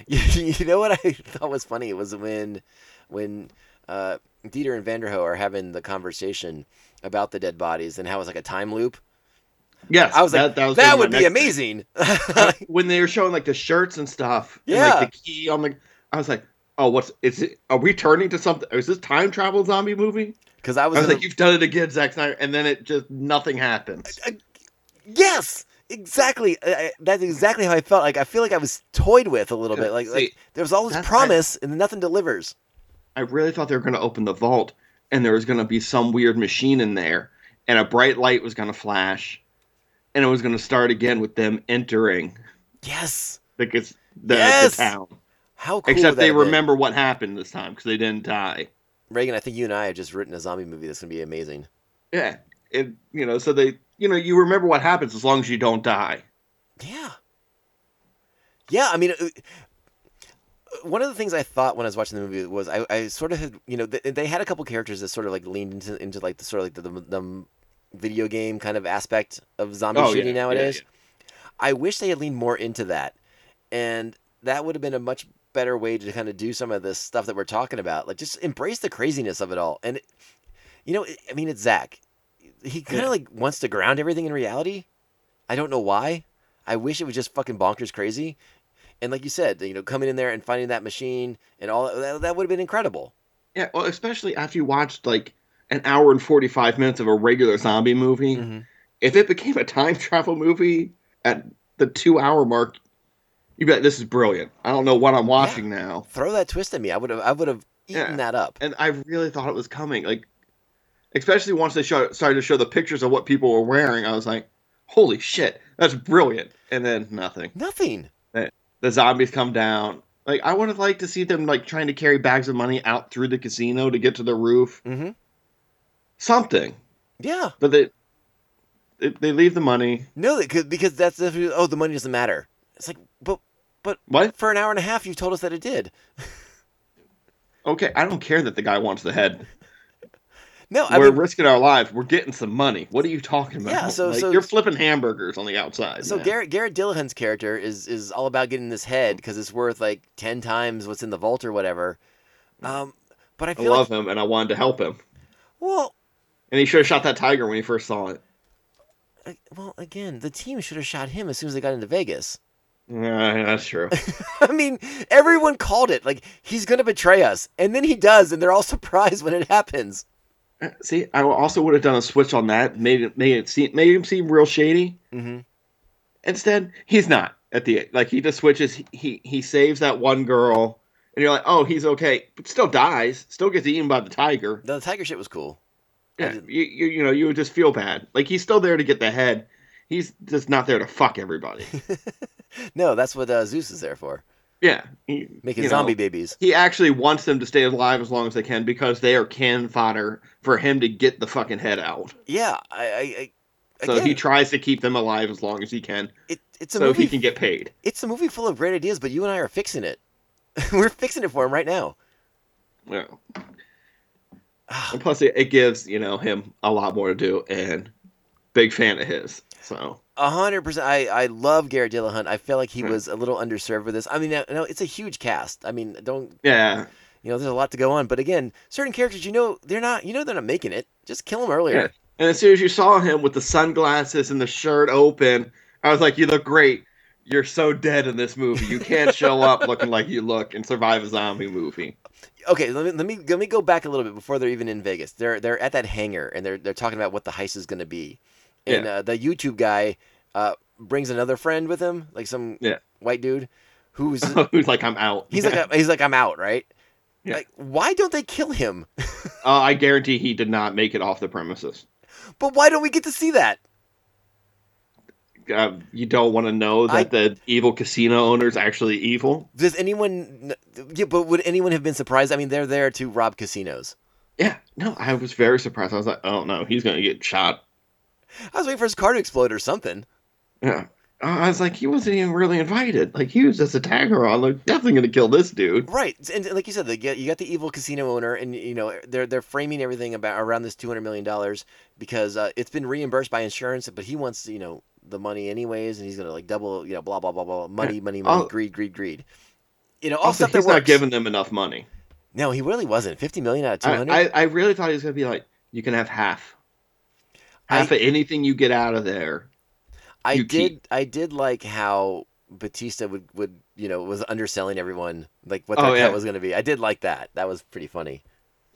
You, you know what I thought was funny was when when uh, Dieter and Vanderho are having the conversation about the dead bodies and how it's like a time loop. Yes, I was like, that, was gonna would be amazing. [LAUGHS] Uh, when they were showing like the shirts and stuff, and, Yeah. like the key on the, I was like, oh, what's is it? Are we turning to something? Is this time travel zombie movie? Because I was, I was like, you've done it again, Zack Snyder, and then it just nothing happens. a- yes, Exactly. I, I- that's exactly how I felt. Like I feel like I was toyed with a little Yeah, bit. Like, see, like there was all this I- promise and nothing delivers. I really thought they were going to open the vault and there was going to be some weird machine in there and a bright light was going to flash and it was going to start again with them entering Yes. the, cas- the, Yes! the town. How cool. Except they have been? remember what happened this time because they didn't die. Reagan, I think you and I have just written a zombie movie that's gonna be amazing. Yeah. It, you know, so they, you know, you remember what happens as long as you don't die. Yeah. Yeah, I mean, uh, one of the things I thought when I was watching the movie was I, I sort of had, you know, they, they had a couple characters that sort of like leaned into into like the sort of like the, the, the video game kind of aspect of zombie Oh, shooting yeah, nowadays. yeah. I wish they had leaned more into that, and that would have been a much better way to kind of do some of this stuff that we're talking about. Like just embrace the craziness of it all, and you know, I mean, it's Zack. He kind of like wants to ground everything in reality. I don't know why. I wish it was just fucking bonkers crazy. And like you said, you know, coming in there and finding that machine and all that, that would have been incredible. Yeah, well, especially after you watched like an hour and 45 minutes of a regular zombie movie. Mm-hmm. If it became a time [LAUGHS] travel movie at the two hour mark, you'd be like, this is brilliant. I don't know what I'm watching now. Throw that twist at me. I would have I would have eaten Yeah. that up. And I really thought it was coming. Like, especially once they show, started to show the pictures of what people were wearing, I was like, holy shit, that's brilliant. And then nothing. Nothing. The- The zombies come down. Like, I would have liked to see them, like, trying to carry bags of money out through the casino to get to the roof. Mm-hmm. Something. Yeah. But they, they, they leave the money. No, they could because that's the oh the money doesn't matter. It's like but but What? for an hour and a half you told us that it did. [LAUGHS] Okay, I don't care that the guy wants the head. No, I We're mean risking our lives. We're getting some money. What are you talking about? Yeah, so- Like, so- you're flipping hamburgers on the outside. so man. Garret Garret Dillahunt's character is is all about getting this head because it's worth like ten times what's in the vault or whatever. Um, but I I love like him, and I wanted to help him. well, And he should have shot that tiger when he first saw it. Well again the team should have shot him as soon as they got into Vegas. Yeah, that's true. [LAUGHS] I mean, everyone called it like he's gonna betray us, and then he does, and they're all [LAUGHS] surprised when it happens. See, I also would have done a switch on that, made it made it seem made him seem real shady. Mm-hmm. Instead, he's not at the like he just switches. He he, he saves that one girl, and you're like, oh, he's okay, but still dies, still gets eaten by the tiger. The tiger shit was cool. Yeah, you, you you know you would just feel bad. Like he's still there to get the head. He's just not there to fuck everybody. [LAUGHS] No, that's what uh, Zeus is there for, Yeah, he, making you know, zombie babies. He actually wants them to stay alive as long as they can because they are can fodder for him to get the fucking head out. Yeah, I, I, I So again, he tries to keep them alive as long as he can, it, it's a so movie. he can get paid. It's a movie full of great ideas, but you and I are fixing it. [LAUGHS] We're fixing it for him right now. Yeah. And plus, it, it gives you know him a lot more to do, and big fan of his. So A hundred percent. I I love Garret Dillahunt. I feel like he Hmm. was a little underserved with this. I mean, no, it's a huge cast. I mean, don't yeah, you know? There's a lot to go on. But again, certain characters, you know, they're not. You know, they're not making it. Just kill them earlier. yeah. And as soon as you saw him with the sunglasses and the shirt open, I was like, "You look great. You're so dead in this movie. You can't show up looking like you look and survive a zombie movie." Okay, let me let me let me go back a little bit before they're even in Vegas. They're they're at that hangar and they're they're talking about what the heist is going to be, and Yeah. uh, the YouTube guy uh, brings another friend with him, like some Yeah. white dude, who's [LAUGHS] Who's like, "I'm out." he's like [LAUGHS] he's like I'm out, right? Yeah. Like, why don't they kill him? [LAUGHS] Uh, I guarantee he did not make it off the premises. but why don't we get to see that? Uh, you don't want to know that I- the evil casino owner is actually evil. Does anyone? Yeah, but would anyone have been surprised? I mean, they're there to rob casinos. Yeah, no, I was very surprised. I was like, "Oh no, he's gonna get shot." I was waiting for his car to explode or something. Yeah, I was like, he wasn't even really invited. Like he was just a tagger on. Like definitely gonna kill this dude. Right, and like you said, they get, you got the evil casino owner, and you know they're they're framing everything about around this two hundred million dollars because uh, it's been reimbursed by insurance, but he wants you know the money anyways, and he's gonna like double you know blah blah blah blah money money money Oh. greed greed greed. You know all Also, stuff that he's works. not giving them enough money. No, he really wasn't. Fifty million out of two hundred. I. I, I really thought he was gonna be like, you can have half. I- Half of anything you get out of there. I did keep. I did like how Bautista would would you know was underselling everyone like what Oh, that yeah. was gonna be. I did like that. That was pretty funny.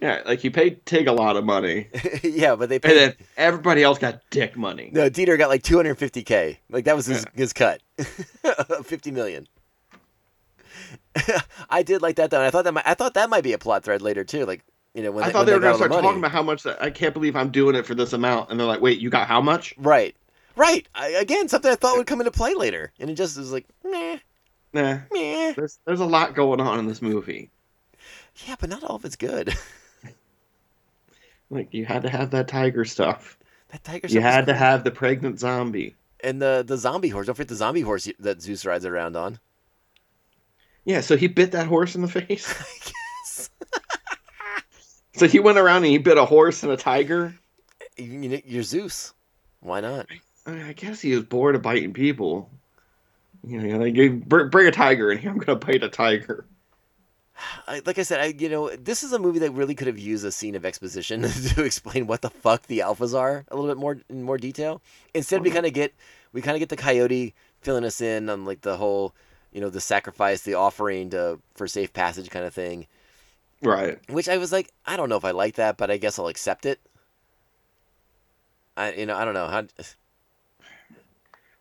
Yeah, like he paid Tig a lot of money, [LAUGHS] yeah, but they and paid. then everybody else got dick money. No, Dieter got like 250k. Like that was his, his cut. [LAUGHS] 50 million. [LAUGHS] I did like that though. And I thought that might, I thought that might be a plot thread later too. Like you know when I they, thought they were gonna start talking about how much. That, I can't believe I'm doing it for this amount, and they're like, "Wait, you got how much?" Right, right. I, again, something I thought would come into play later, and it just was like, meh, Nah, meh. there's there's a lot going on in this movie. Yeah, but not all of it's good. Like you had to have that tiger stuff. that tiger. You stuff was had to have the pregnant zombie. and the the zombie horse. Don't forget the zombie horse that Zeus rides around on. Yeah, so he bit that horse in the [LAUGHS] face. [LAUGHS] I guess. [LAUGHS] So he went around and he bit a horse and a tiger. You- you- You're Zeus. Why not? I, I guess he was bored of biting people. You know, like bring a tiger in here. I'm gonna bite a tiger. I, like I said, I you know this is a movie that really could have used a scene of exposition [LAUGHS] to explain what the fuck the alphas are a little bit more in more detail. Instead, we mm-hmm. kind of get we kind of get the coyote filling us in on like the whole you know the sacrifice, the offering to for safe passage kind of thing. Right. Which I was like, I don't know if I like that, but I guess I'll accept it. I you know I don't know how.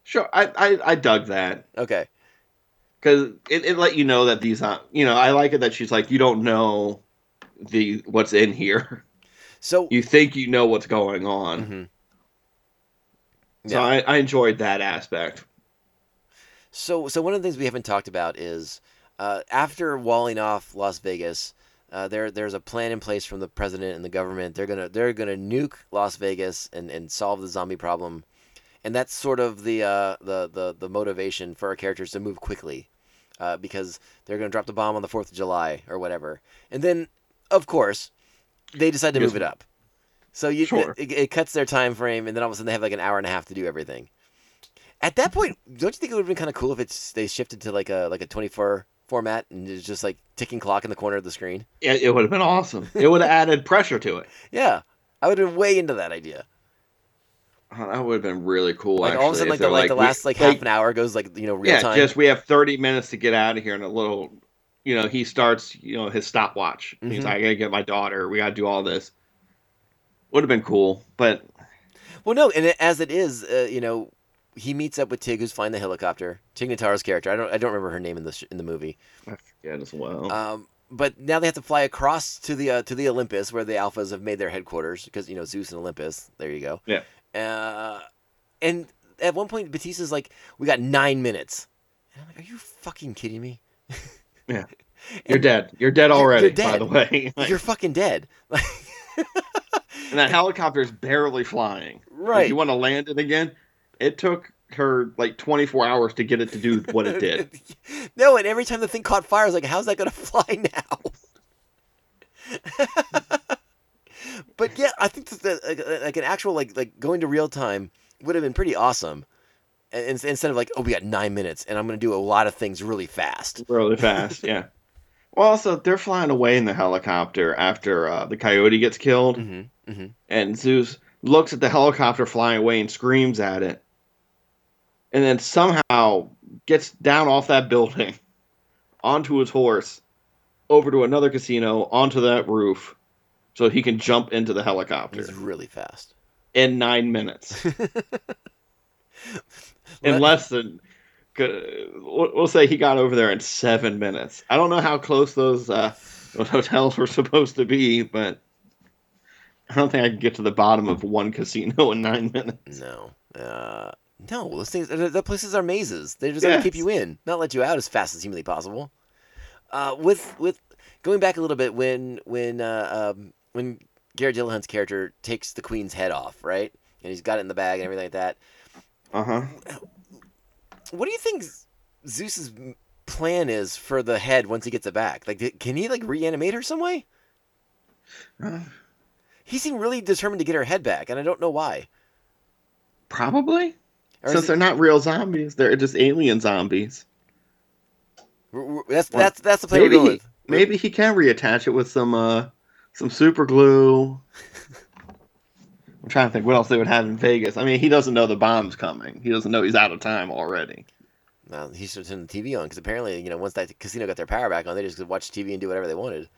Sure. I I, I dug that Okay, because it, it let you know that these uh you know I like it that she's like you don't know the what's in here. so You think you know what's going on. Mhm. So I, I enjoyed that aspect. So, so one of the things we haven't talked about is uh, after walling off Las Vegas, uh, there there's a plan in place from the president and the government. They're gonna they're gonna nuke Las Vegas and, and solve the zombie problem, and that's sort of the uh, the, the the motivation for our characters to move quickly, uh, because they're gonna drop the bomb on the Fourth of July or whatever, and then of course they decide to move it up. So you, Sure. it, it cuts their time frame, and then all of a sudden they have like an hour and a half to do everything. At that point, don't you think it would have been kind of cool if it's they shifted to like a like a 24 format and it's just like ticking clock in the corner of the screen? It, it would have been awesome. It would have added pressure to it. Yeah, I would have been way into that idea. Oh, that would have been really cool. Like actually, all of a sudden, like the they're like the last like half an hour goes like you know real yeah, time. just we have 30 minutes to get out of here and a little, you know, he starts, you know, his stopwatch. He's Mhm. like, I gotta get my daughter. We gotta do all this. Would have been cool, but Well, no, and as it is, uh, you know, he meets up with Tig, who's flying the helicopter. Tig Notaro's character. I don't I don't remember her name in the sh- in the movie. I forget as well. Um, but now they have to fly across to the uh, to the Olympus where the Alphas have made their headquarters because you know Zeus and Olympus. There you go. Yeah. Uh, and at one point, Bautista's like, "We got nine minutes." And I'm like, "Are you fucking kidding me? yeah. [LAUGHS] You're dead. You're dead already, you're dead. by the way. [LAUGHS] Like, You're fucking dead." Like, and that helicopter is barely flying. If Right. you want to land it again, it took her like 24 hours to get it to do what it did. [LAUGHS] no, and every time the thing caught fire, I was like, "How's that gonna fly now?" But yeah, I think that like, like an actual like like going to real time would have been pretty awesome. Instead of like, "Oh, we got nine minutes, and I'm gonna do a lot of things really fast." really fast, [LAUGHS] yeah. Well, also, they're flying away in the helicopter after uh, the coyote gets killed. Mm-hmm. Mm-hmm. and Zeus looks at the helicopter flying away and screams at it, and then somehow gets down off that building, [LAUGHS] onto his horse, over to another casino, onto that roof, so he can jump into the helicopter It's really fast. in nine minutes, [LAUGHS] in Let- less than. We'll say he got over there in seven minutes. I don't know how close those uh, those hotels were [LAUGHS] supposed to be, but I don't think I could get to the bottom of one casino in nine minutes. No. Uh, no, those things, the the places are mazes. They're just going to keep you in, not let you out as fast as humanly possible. Uh, with with going back a little bit, when when uh, um, when Garret Dillahunt's character takes the queen's head off, right, and he's got it in the bag and everything like that. Uh huh. What do you think Zeus's plan is for the head once he gets it back? Like, can he like reanimate her some way? He seemed really determined to get her head back, and I don't know why. Probably. Or Since they're not real zombies, they're just alien zombies. that's that's that's the play we're Maybe going he, with. maybe he can reattach it with some uh some super glue. I'm trying to think what else they would have in Vegas. I mean, he doesn't know the bomb's coming. He doesn't know he's out of time already. Well, he should turn the TV on because apparently, you know, once that casino got their power back on, they just could watch TV and do whatever they wanted.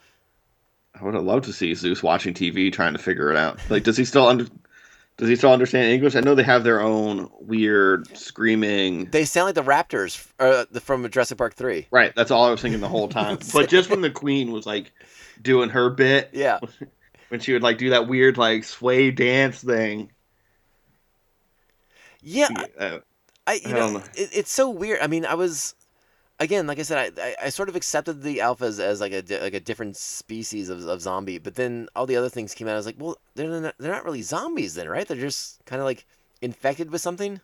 I would have loved to see Zeus watching TV trying to figure it out. Like, does he still under? Does he still understand English? I know they have their own weird screaming. They sound like the Raptors uh, the- from Jurassic Park Three. Right, that's all I was thinking the whole time. [LAUGHS] but just when the Queen was like doing her bit, Yeah, [LAUGHS] when she would like do that weird like sway dance thing. yeah. Uh, I you I know, know. It, it's so weird. I mean, I was again, like I said, I, I, I sort of accepted the alphas as like a like a different species of, of zombie, but then all the other things came out. I was like, well, they're not, they're not really zombies then, right? They're just kind of like infected with something.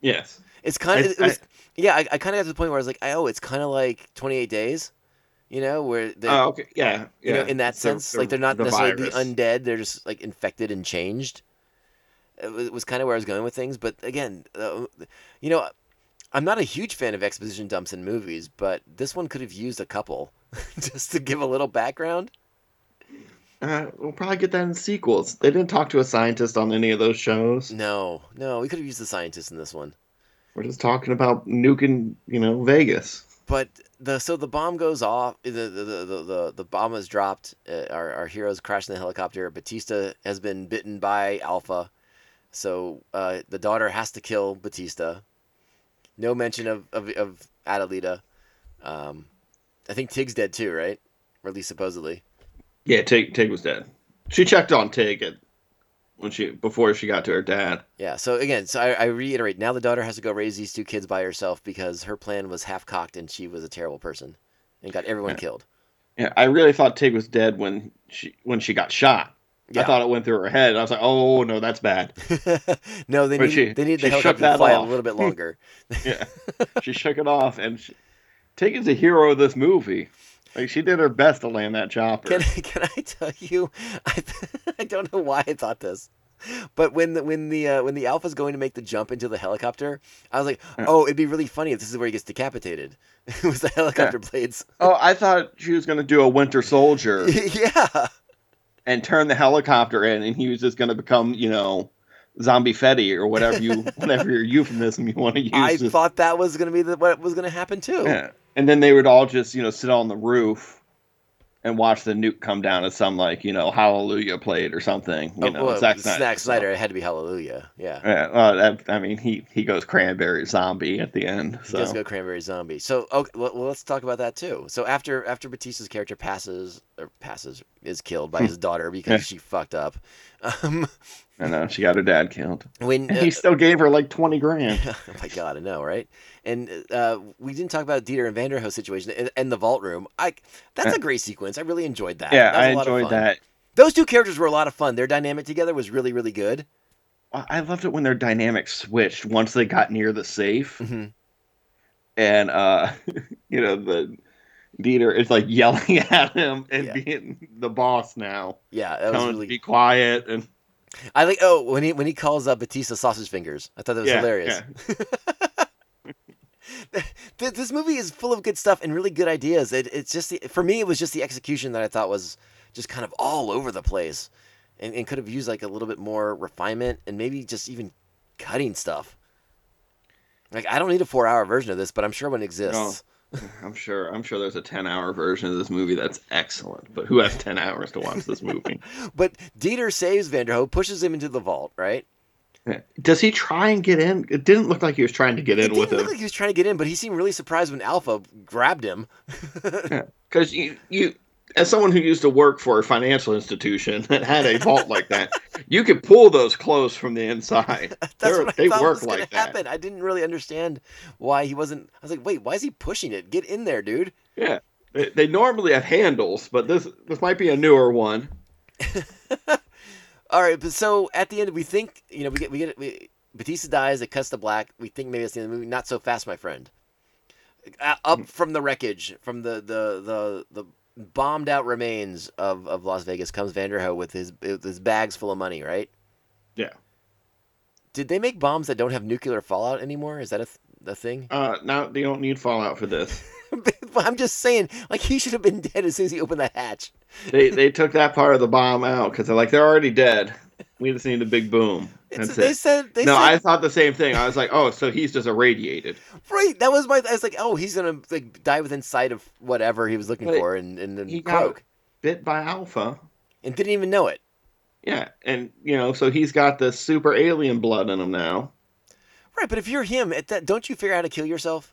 yes. It's kind of it was, yeah. I, I kind of got to the point where I was like, oh, it's kind of like Twenty Eight Days, you know, where they, Oh, okay. Yeah. you know, yeah. in that sense, the- like they're not the necessarily virus. the undead; they're just like infected and changed. It was, was kind of where I was going with things, but again, uh, you know, I'm not a huge fan of exposition dumps in movies, but this one could have used a couple [LAUGHS] just to give a little background. Uh, we'll probably get that in sequels. They didn't talk to a scientist on any of those shows. No, no, we could have used the scientist in this one. We're just talking about nuking, you know, Vegas. But the so the bomb goes off. The the the the, the, bomb is dropped. Uh, our our heroes crash in the helicopter. Bautista has been bitten by Alpha, so uh, the daughter has to kill Bautista. No mention of of, of Adelita. Um, I think Tig's dead too, right? Or at least supposedly. Yeah, Tig, Tig was dead. She checked on Tig at, when she before she got to her dad. Yeah. So again, so I, I reiterate. Now the daughter has to go raise these two kids by herself because her plan was half cocked and she was a terrible person and got everyone Yeah. killed. Yeah, I really thought Tig was dead when she when she got shot. Yeah. I thought it went through her head. I was like, oh no, that's bad. [LAUGHS] no, they But need she- they need the helicopter to that fly a little bit [LAUGHS] longer. Yeah, she shook it off, and she, Tig is a hero of this movie. Like she did her best to land that chopper. Can I, [LAUGHS] can I tell you? I, [LAUGHS] I don't know why I thought this, but when the when the uh, when the alpha's going to make the jump into the helicopter, I was like, oh, it'd be really funny if this is where he gets decapitated. [LAUGHS] it was the helicopter blades. Oh, I thought she was going to do a Winter Soldier yeah, and turn the helicopter in, and he was just going to become, you know, zombie Fetty or whatever you, [LAUGHS] whatever your euphemism you want to use. I thought that was gonna be the, what was gonna happen too. Yeah. And then they would all just, you know, sit on the roof and watch the nuke come down at some like, you know, Hallelujah played or something. You Oh, know, well, Zack Zack Snyder. Snyder, it had to be Hallelujah. Yeah. Yeah, well, that, I mean, he he goes cranberry zombie at the end. He So does go cranberry zombie. So okay, well, well, let's talk about that too. So after after Bautista's character passes or passes is killed by [LAUGHS] his daughter because Yeah. she fucked up. [LAUGHS] Um, I know she got her dad killed. when And he still gave her like twenty grand. [LAUGHS] oh my god, I know, right? And uh, we didn't talk about Dieter and Vanderohe situation and, and the vault room. I that's a great sequence. I really enjoyed that. yeah, That I a lot of enjoyed that. Those two characters were a lot of fun. Their dynamic together was really, really good. I loved it when their dynamic switched once they got near the safe, Mhm. and uh, [LAUGHS] you know the Dieter is like [LAUGHS] yelling at him and Yeah. being the boss now, Yeah, that was telling him to really. be quiet and I like. Oh, when he when he calls up Bautista sausage fingers, I thought that was Yeah, hilarious. [LAUGHS] Th- this movie is full of good stuff and really good ideas. It, it's just the, for me, it was just the execution that I thought was just kind of all over the place, and, and could have used like a little bit more refinement and maybe just even cutting stuff. Like I don't need a four-hour version of this, but I'm sure one exists. I'm sure I'm sure there's a 10 hour version of this movie that's excellent, but who has 10 hours to watch this movie? [LAUGHS] But Dieter saves Vanderohe, pushes him into the vault. Right? Does he try and get in? It didn't look like he was trying to get It in didn't with look like he was trying to get in, but he seemed really surprised when Alpha grabbed him. Because you, you, as someone who used to work for a financial institution [LAUGHS] that had a vault like that, you could pull those closed from the inside. [LAUGHS] That's They're- what I they work like that. happen. I didn't really understand why he wasn't. I was like, wait, why is he pushing it? Get in there, dude. Yeah, they, they normally have handles, but this this might be a newer one. [LAUGHS] All right, but so at the end, we think you know we get we get we, Bautista dies. It cuts to black. We think maybe it's the end of the movie. Not so fast, my friend. Uh, up from the wreckage, from the the the the bombed out remains of, of Las Vegas comes Vanderohe with his with his bags full of money. Right? Yeah. Did they make bombs that don't have nuclear fallout anymore? Is that a, th- a thing? Uh, now they don't need Fallout for this. [LAUGHS] I'm just saying, like he should have been dead as soon as he opened that hatch. They they took that part of the bomb out because they're like they're already dead. We just need a big boom. It's- That's they it. said they no, said I thought the same thing. I was like, oh, so he's just irradiated. right. That was my. I was like, oh, he's gonna like die within sight of whatever he was looking But for, and and then he got- bit by Alpha. and didn't even know it. Yeah, and you know, so he's got the super alien blood in him now. Right, but if you're him, at that, don't you figure out how to kill yourself?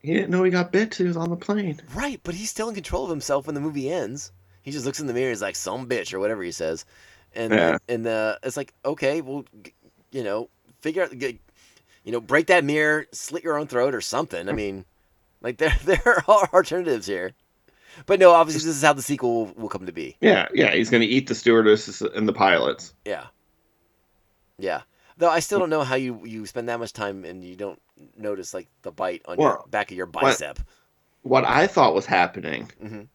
He didn't know he got bit he was on the plane. Right, but he's still in control of himself when the movie ends. He just looks in the mirror, he's like, "Some bitch" or whatever he says, and Yeah. and uh, it's like, okay, well, you know, figure out, you know, break that mirror, slit your own throat or something. I mean, like [LAUGHS] there there are alternatives here, but no, obviously this is how the sequel will, will come to be. Yeah, yeah, he's gonna eat the stewardesses and the pilots. Yeah, yeah. Though I still don't know how you you spend that much time and you don't notice like the bite on your back of your bicep. What I thought was happening Mhm.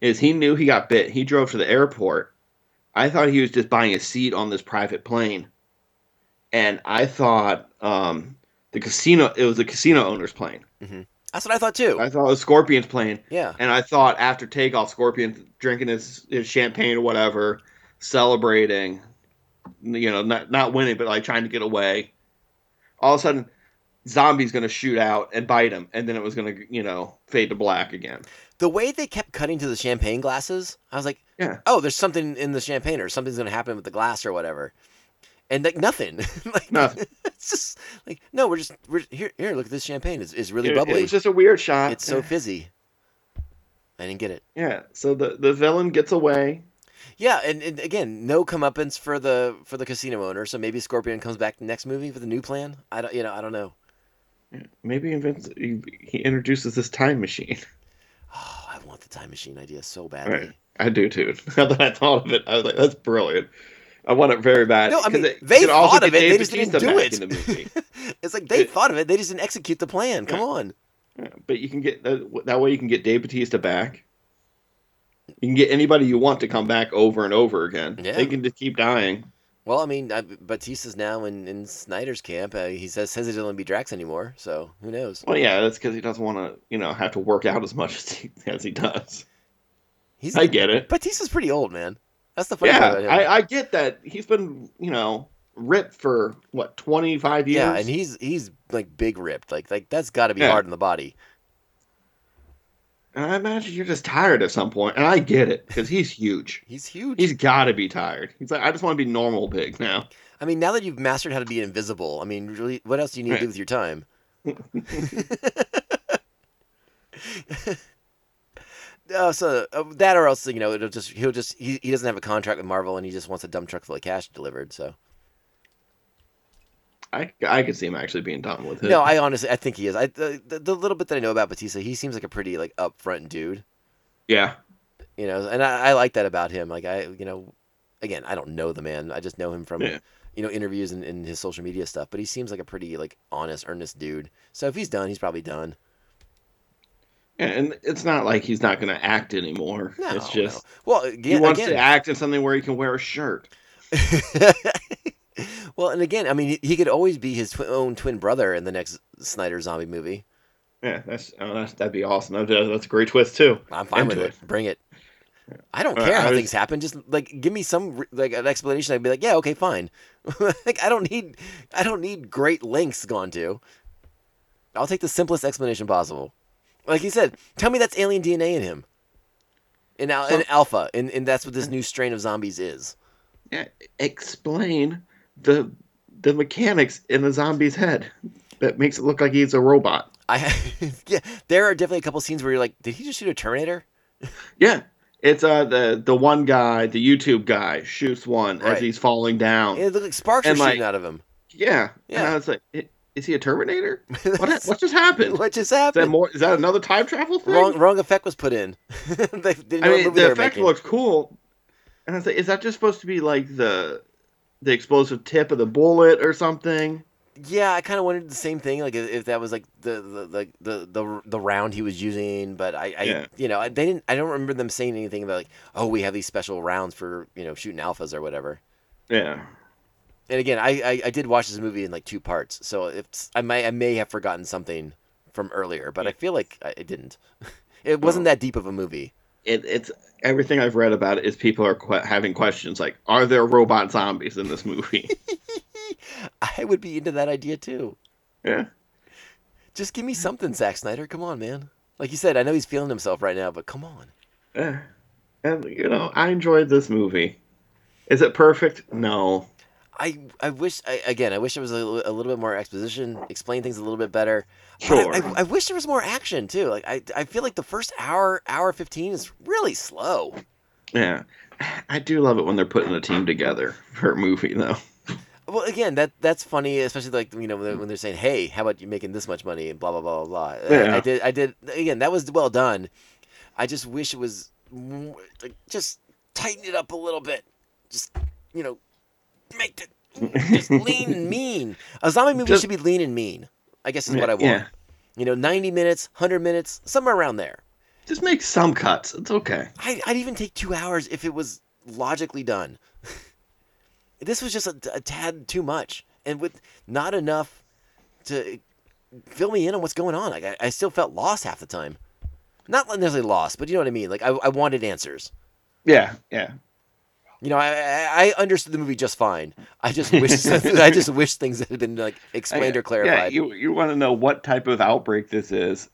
is he knew he got bit. He drove to the airport. I thought he was just buying a seat on this private plane, and I thought um, the casino. It was the casino owner's plane. That's what I thought too. I thought it was Scorpion's plane. yeah. And I thought after takeoff, Scorpion drinking his, his champagne or whatever, celebrating, you know, not not winning, but like trying to get away. All of a sudden, zombie's gonna shoot out and bite him, and then it was gonna, you know, fade to black again. The way they kept cutting to the champagne glasses, I was like, Yeah. oh, there's something in the champagne or something's gonna happen with the glass or whatever. And like nothing. [LAUGHS] like Nothing. [LAUGHS] it's just like no, we're just we're here here, look at this champagne. It's, it's really It, bubbly. It's just a weird shot. it's so fizzy. I didn't get it. yeah. So the the villain gets away. Yeah, and, and again, no comeuppance for the for the casino owner. So maybe Scorpion comes back next movie with a new plan. I don't, you know, I don't know. Maybe invents, he, he introduces this time machine. [LAUGHS] Oh, [SIGHS] I want the time machine idea so badly. Right. I do too. [LAUGHS] Now that I thought of it, I was like, "That's brilliant." I want it very bad. No, I mean it they thought of it. They just didn't do it. in the movie. [LAUGHS] it's like they It- thought of it. They just didn't execute the plan. Come on. Yeah, but you can get uh, that, that way. You can get Dave Bautista back. You can get anybody you want to come back over and over again. Yeah. They can just keep dying. Well, I mean, I, Bautista's now in, in Snyder's camp. Uh, he says says he doesn't want to be Drax anymore. So who knows? Well, yeah, that's because he doesn't want to, you know, have to work out as much [LAUGHS] as he as he does. He's I get it. Bautista's pretty old, man. That's the funny Yeah, part about him. I, I get that. He's been, you know, ripped for what twenty five years. yeah, and he's he's like big ripped. Like like that's got to be Yeah. hard on the body. And I imagine you're just tired at some point, and I get it because he's huge. He's huge. He's got to be tired. He's like, I just want to be normal big now. I mean, now that you've mastered how to be invisible, I mean, really, what else do you need to do with your time? [LAUGHS] [LAUGHS] Uh, so uh, that or else you know it'll just he'll just he, he doesn't have a contract with Marvel and he just wants a dump truck full of cash delivered. So I I could see him actually being done with it. no, I honestly I think he is. I the, the, the little bit that I know about Bautista, he seems like a pretty like upfront dude. yeah, You know, and I, I like that about him. Like I you know, again I don't know the man. I just know him from Yeah. you know interviews and, and his social media stuff. But he seems like a pretty like honest, earnest dude. So if he's done, he's probably done. Yeah, and it's not like he's not going to act anymore. No, it's just no. well he wants again to act in something where he can wear a shirt. [LAUGHS] [LAUGHS] well, and again, I mean, he, could always be his twi- own twin brother in the next Snyder zombie movie. Yeah, that's, oh, that's that'd be awesome. That'd, that's a great twist too. I'm fine Into with it. Bring it. I don't care how was- things happen. Just like give me some like an explanation. I'd be like, yeah, okay, fine. [LAUGHS] like I don't need I don't need great lengths gone to. I'll take the simplest explanation possible. Like he said, tell me that's alien DNA in him. In, al- in alpha, and, and that's what this new strain of zombies is. Yeah, explain the the mechanics in the zombie's head that makes it look like he's a robot. I [LAUGHS] yeah, there are definitely a couple scenes where you're like, did he just shoot a Terminator? [LAUGHS] Yeah, it's uh the the one guy, the YouTube guy, shoots one Right. as he's falling down. It looked like sparks And, were shooting out of him. Yeah, Yeah. And I was like, is he a Terminator? [LAUGHS] What what just happened? What just happened? Is that more? Is that another time travel thing? Wrong, wrong effect was put in. they didn't know I mean, the effect making. looks cool, and I was like, is that just supposed to be like the the explosive tip of the bullet or something? Yeah, I kind of wondered the same thing, like if that was like the the the the, the, the round he was using. But I, I Yeah. you know, they didn't. I don't remember them saying anything about like, oh, we have these special rounds for you know shooting alphas or whatever. Yeah, And again, I, I, I did watch this movie in like two parts, so it's I may I may have forgotten something from earlier, but I feel like I, I didn't. [LAUGHS] It wasn't that deep of a movie. It, it's everything I've read about it is people are que- having questions like, are there robot zombies in this movie? [LAUGHS] I would be into that idea too. yeah, Just give me something, Zack Snyder. Come on, man. Like you said, I know he's feeling himself right now, but come on. yeah. And you know, I enjoyed this movie. Is it perfect? No. I I wish I, again I wish there was a, a little bit more exposition, explain things a little bit better. Sure. I, I, I wish there was more action too. Like I I feel like the first hour hour fifteen is really slow. Yeah. [SIGHS] I do love it when they're putting a team together for a movie, though. Well, again, that that's funny, especially like you know when they're, when they're saying, "Hey, how about you making this much money?" and blah blah blah blah blah. I- Yeah. I, did I did again. That was well done. I just wish it was like just tighten it up a little bit. Just you know, make it [LAUGHS] just lean and mean. A zombie movie Just- should be lean and mean. I guess is what I want. yeah. You know, ninety minutes, hundred minutes, somewhere around there. Just make some cuts. It's okay. I'd, I'd even take two hours if it was logically done. [LAUGHS] this was just a, a tad too much, and with not enough to fill me in on what's going on. Like I, I still felt lost half the time. Not necessarily lost, but you know what I mean. Like I, I wanted answers. Yeah, yeah. You know, I, I I understood the movie just fine. I just wish [LAUGHS] [LAUGHS] I just wish things had been like explained or clarified. Yeah, you you want to know what type of outbreak this is.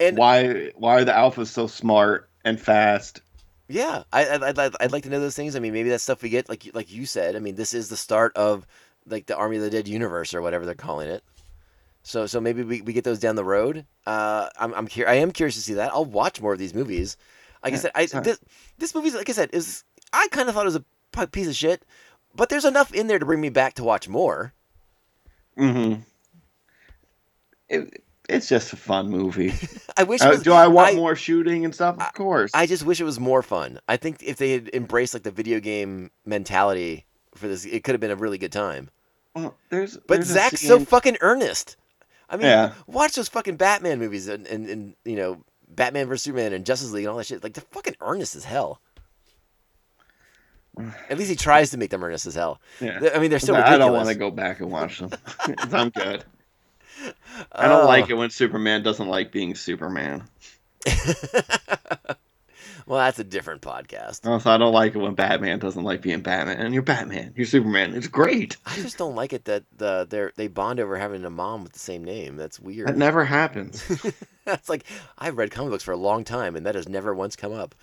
And- why why are the alphas so smart and fast? Yeah, I, I- I'd, I'd, I'd like to know those things. I mean, maybe that's stuff we get, like you- like you said. I mean, this is the start of like the Army of the Dead universe or whatever they're calling it. So so maybe we, we get those down the road. Uh, I'm I'm cur- I am curious to see that. I'll watch more of these movies. Like I said, I this this movie, like I said, is I kind of thought it was a piece of shit, but there's enough in there to bring me back to watch more. Mm-hmm. It, it's just a fun movie. [LAUGHS] I wish. it Uh, do I want I- more shooting and stuff? Of course. I just wish it was more fun. I think if they had embraced like the video game mentality for this, it could have been a really good time. well, there's But there's Zack's so fucking earnest. I mean, Yeah. watch those fucking Batman movies and, and, and you know Batman vs Superman and Justice League and all that shit. Like they're fucking earnest as hell. [SIGHS] At least he tries to make them earnest as hell. Yeah. I mean, they're still I don't want to go back and watch them. [LAUGHS] [LAUGHS] I'm good. I don't Oh. like it when Superman doesn't like being Superman. [LAUGHS] well, that's a different podcast. Oh, also, I don't like it when Batman doesn't like being Batman. And you're Batman. You're Superman. It's great. I just don't like it that the they they bond over having a mom with the same name. That's weird. That never happens. That's like I've read comic books for a long time, and that has never once come up.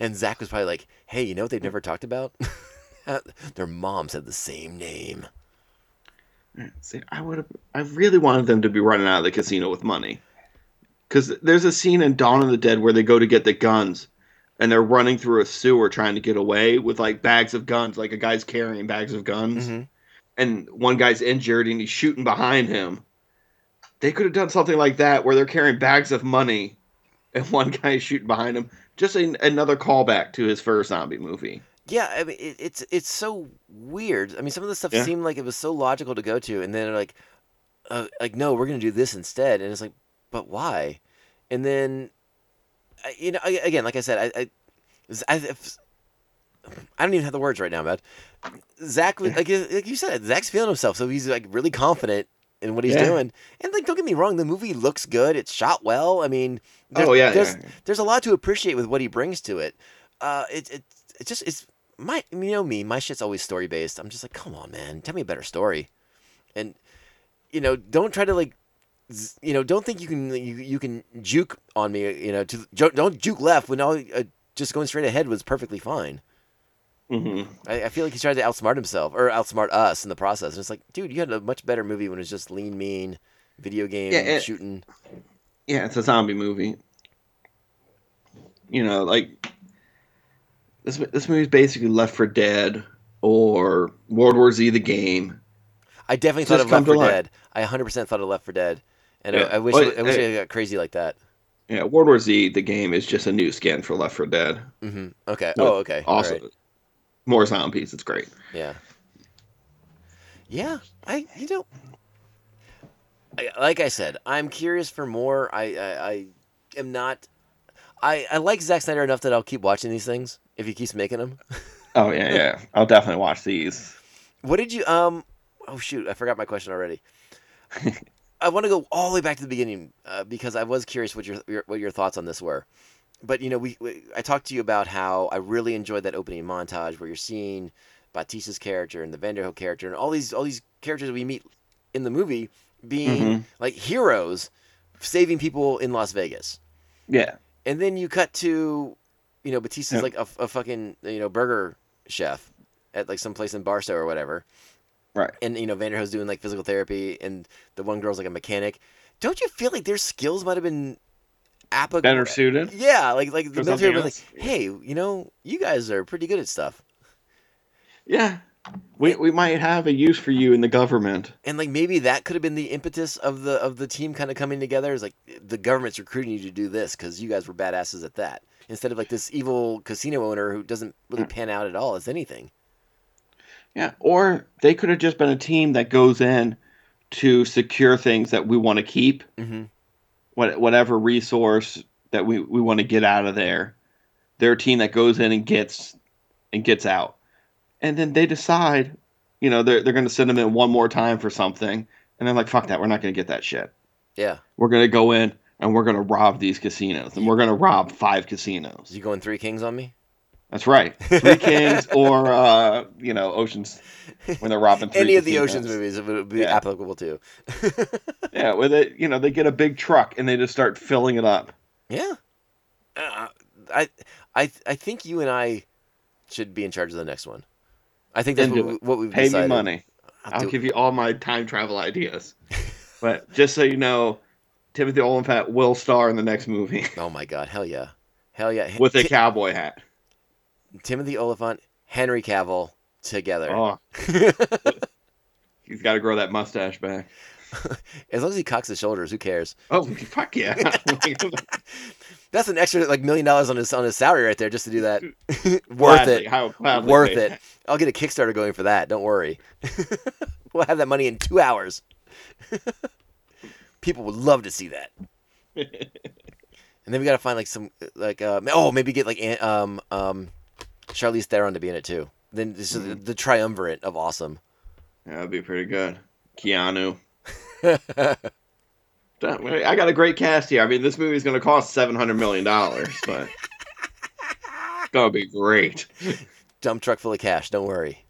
And Zack was probably like, "Hey, you know what they've never talked about? [LAUGHS] Their moms had the same name." See, I would have. I really wanted them to be running out of the casino with money, because there's a scene in Dawn of the Dead where they go to get the guns, and they're running through a sewer trying to get away with like bags of guns, like a guy's carrying bags of guns, Mhm. and one guy's injured and he's shooting behind him. They could have done something like that where they're carrying bags of money, and [LAUGHS] one guy is shooting behind him. Just an, another callback to his first zombie movie. Yeah, I mean, it, it's it's so weird. I mean, some of the stuff Yeah. seemed like it was so logical to go to, and then like, uh, like, no, we're gonna do this instead, and it's like, but why? And then, I- you know, again, like I said, I, I, I, if- I don't even have the words right now, man. Zack, like, like you said, Zack's feeling himself, so he's like really confident in what he's Yeah. doing. And like, don't get me wrong, the movie looks good. It's shot well. I mean, there's, Oh, yeah, there's yeah. there's a lot to appreciate with what he brings to it. Uh, it it it just it's my you know me, my shit's always story based. I'm just like, come on, man, tell me a better story, and you know, don't try to like. You know, don't think you can you, you can juke on me. You know, to don't juke left when all uh, just going straight ahead was perfectly fine. Hmm I, I feel like he's trying to outsmart himself or outsmart us in the process. And it's like, dude, you had a much better movie when it was just lean, mean, video game Yeah, it- shooting. Yeah, it's a zombie movie. You know, like this this movie's basically Left for Dead or World War Z the game. I definitely Just thought of come Left for life. Dead. I 100% thought of Left for Dead, and Yeah. I, I wish Well, I wish hey- I got crazy like that. Yeah, World War Z the game is just a new skin for Left for Dead. Mm-hmm. Okay. With Oh, okay. All Also, right. More zombies. It's great. Yeah. Yeah. I you know, I, like I said, I'm curious for more. I I, I am not. I I like Zack Snyder enough that I'll keep watching these things if he keeps making them. [LAUGHS] Oh yeah, yeah. I'll definitely watch these. What did you um? Oh shoot, I forgot my question already. [LAUGHS] I want to go all the way back to the beginning uh, because I was curious what your, your what your thoughts on this were. But you know, we, we I talked to you about how I really enjoyed that opening montage where you're seeing Bautista's character and the Vanderohe character and all these all these characters that we meet in the movie being Mhm. like heroes saving people in Las Vegas. Yeah. and then you cut to, you know, Bautista's like a, a fucking you know burger chef at like some place in Barstow or whatever, Right. and you know Vanderohe's doing like physical therapy, and the one girl's like a mechanic. Don't you feel like their skills might have been applicable? Better suited. Yeah, like like the military was like, hey, you know, you guys are pretty good at stuff. Yeah. We we might have a use for you in the government. and like maybe that could have been the impetus of the of the team kind of coming together is like the government's recruiting you to do this because you guys were badasses at that instead of like this evil casino owner who doesn't really pan out at all as anything Yeah. Or they could have just been a team that goes in to secure things that we want to keep, mm-hmm. What whatever resource that we, we want to get out of there. They're a team that goes in and gets and gets out. And then they decide, you know, they're they're gonna send them in one more time for something, and they're like, fuck that, we're not gonna get that shit. yeah We're gonna go in and we're gonna rob these casinos. And we're gonna rob five casinos. you going three kings on me That's right. Three Kings [LAUGHS] or uh, you know, Oceans when they're robbing any of the casinos. oceans movies would be Yeah. applicable too [LAUGHS] Yeah, with it, you know, they get a big truck and they just start filling it up. yeah uh, i i i think you and i should be in charge of the next one i think that's what, we, what we've Pay decided. me money. I'll I'll give you all my time travel ideas. [LAUGHS] but just so you know, Timothy Olyphant will star in the next movie oh my god hell yeah hell yeah with a cowboy hat. Timothy olyphant henry cavill together Oh, [LAUGHS] he's got to grow that mustache back. [LAUGHS] as long as he cocks his shoulders who cares Oh, fuck yeah. [LAUGHS] That's an extra like million dollars on his on his salary right there just to do that. Worth Gladly, it. gladly Worth it. I'll get a Kickstarter going for that. Don't worry. we'll have that money in two hours. People would love to see that. And then we gotta find like some like uh, oh maybe get like um um Charlize Theron to be in it too. Then this is the, mm. the triumvirate of awesome. Yeah, that'd be pretty good. Keanu. [LAUGHS] I got a great cast here. I mean, this movie's going to cost seven hundred million dollars, but it's going to be great. Dump truck full of cash. Don't worry.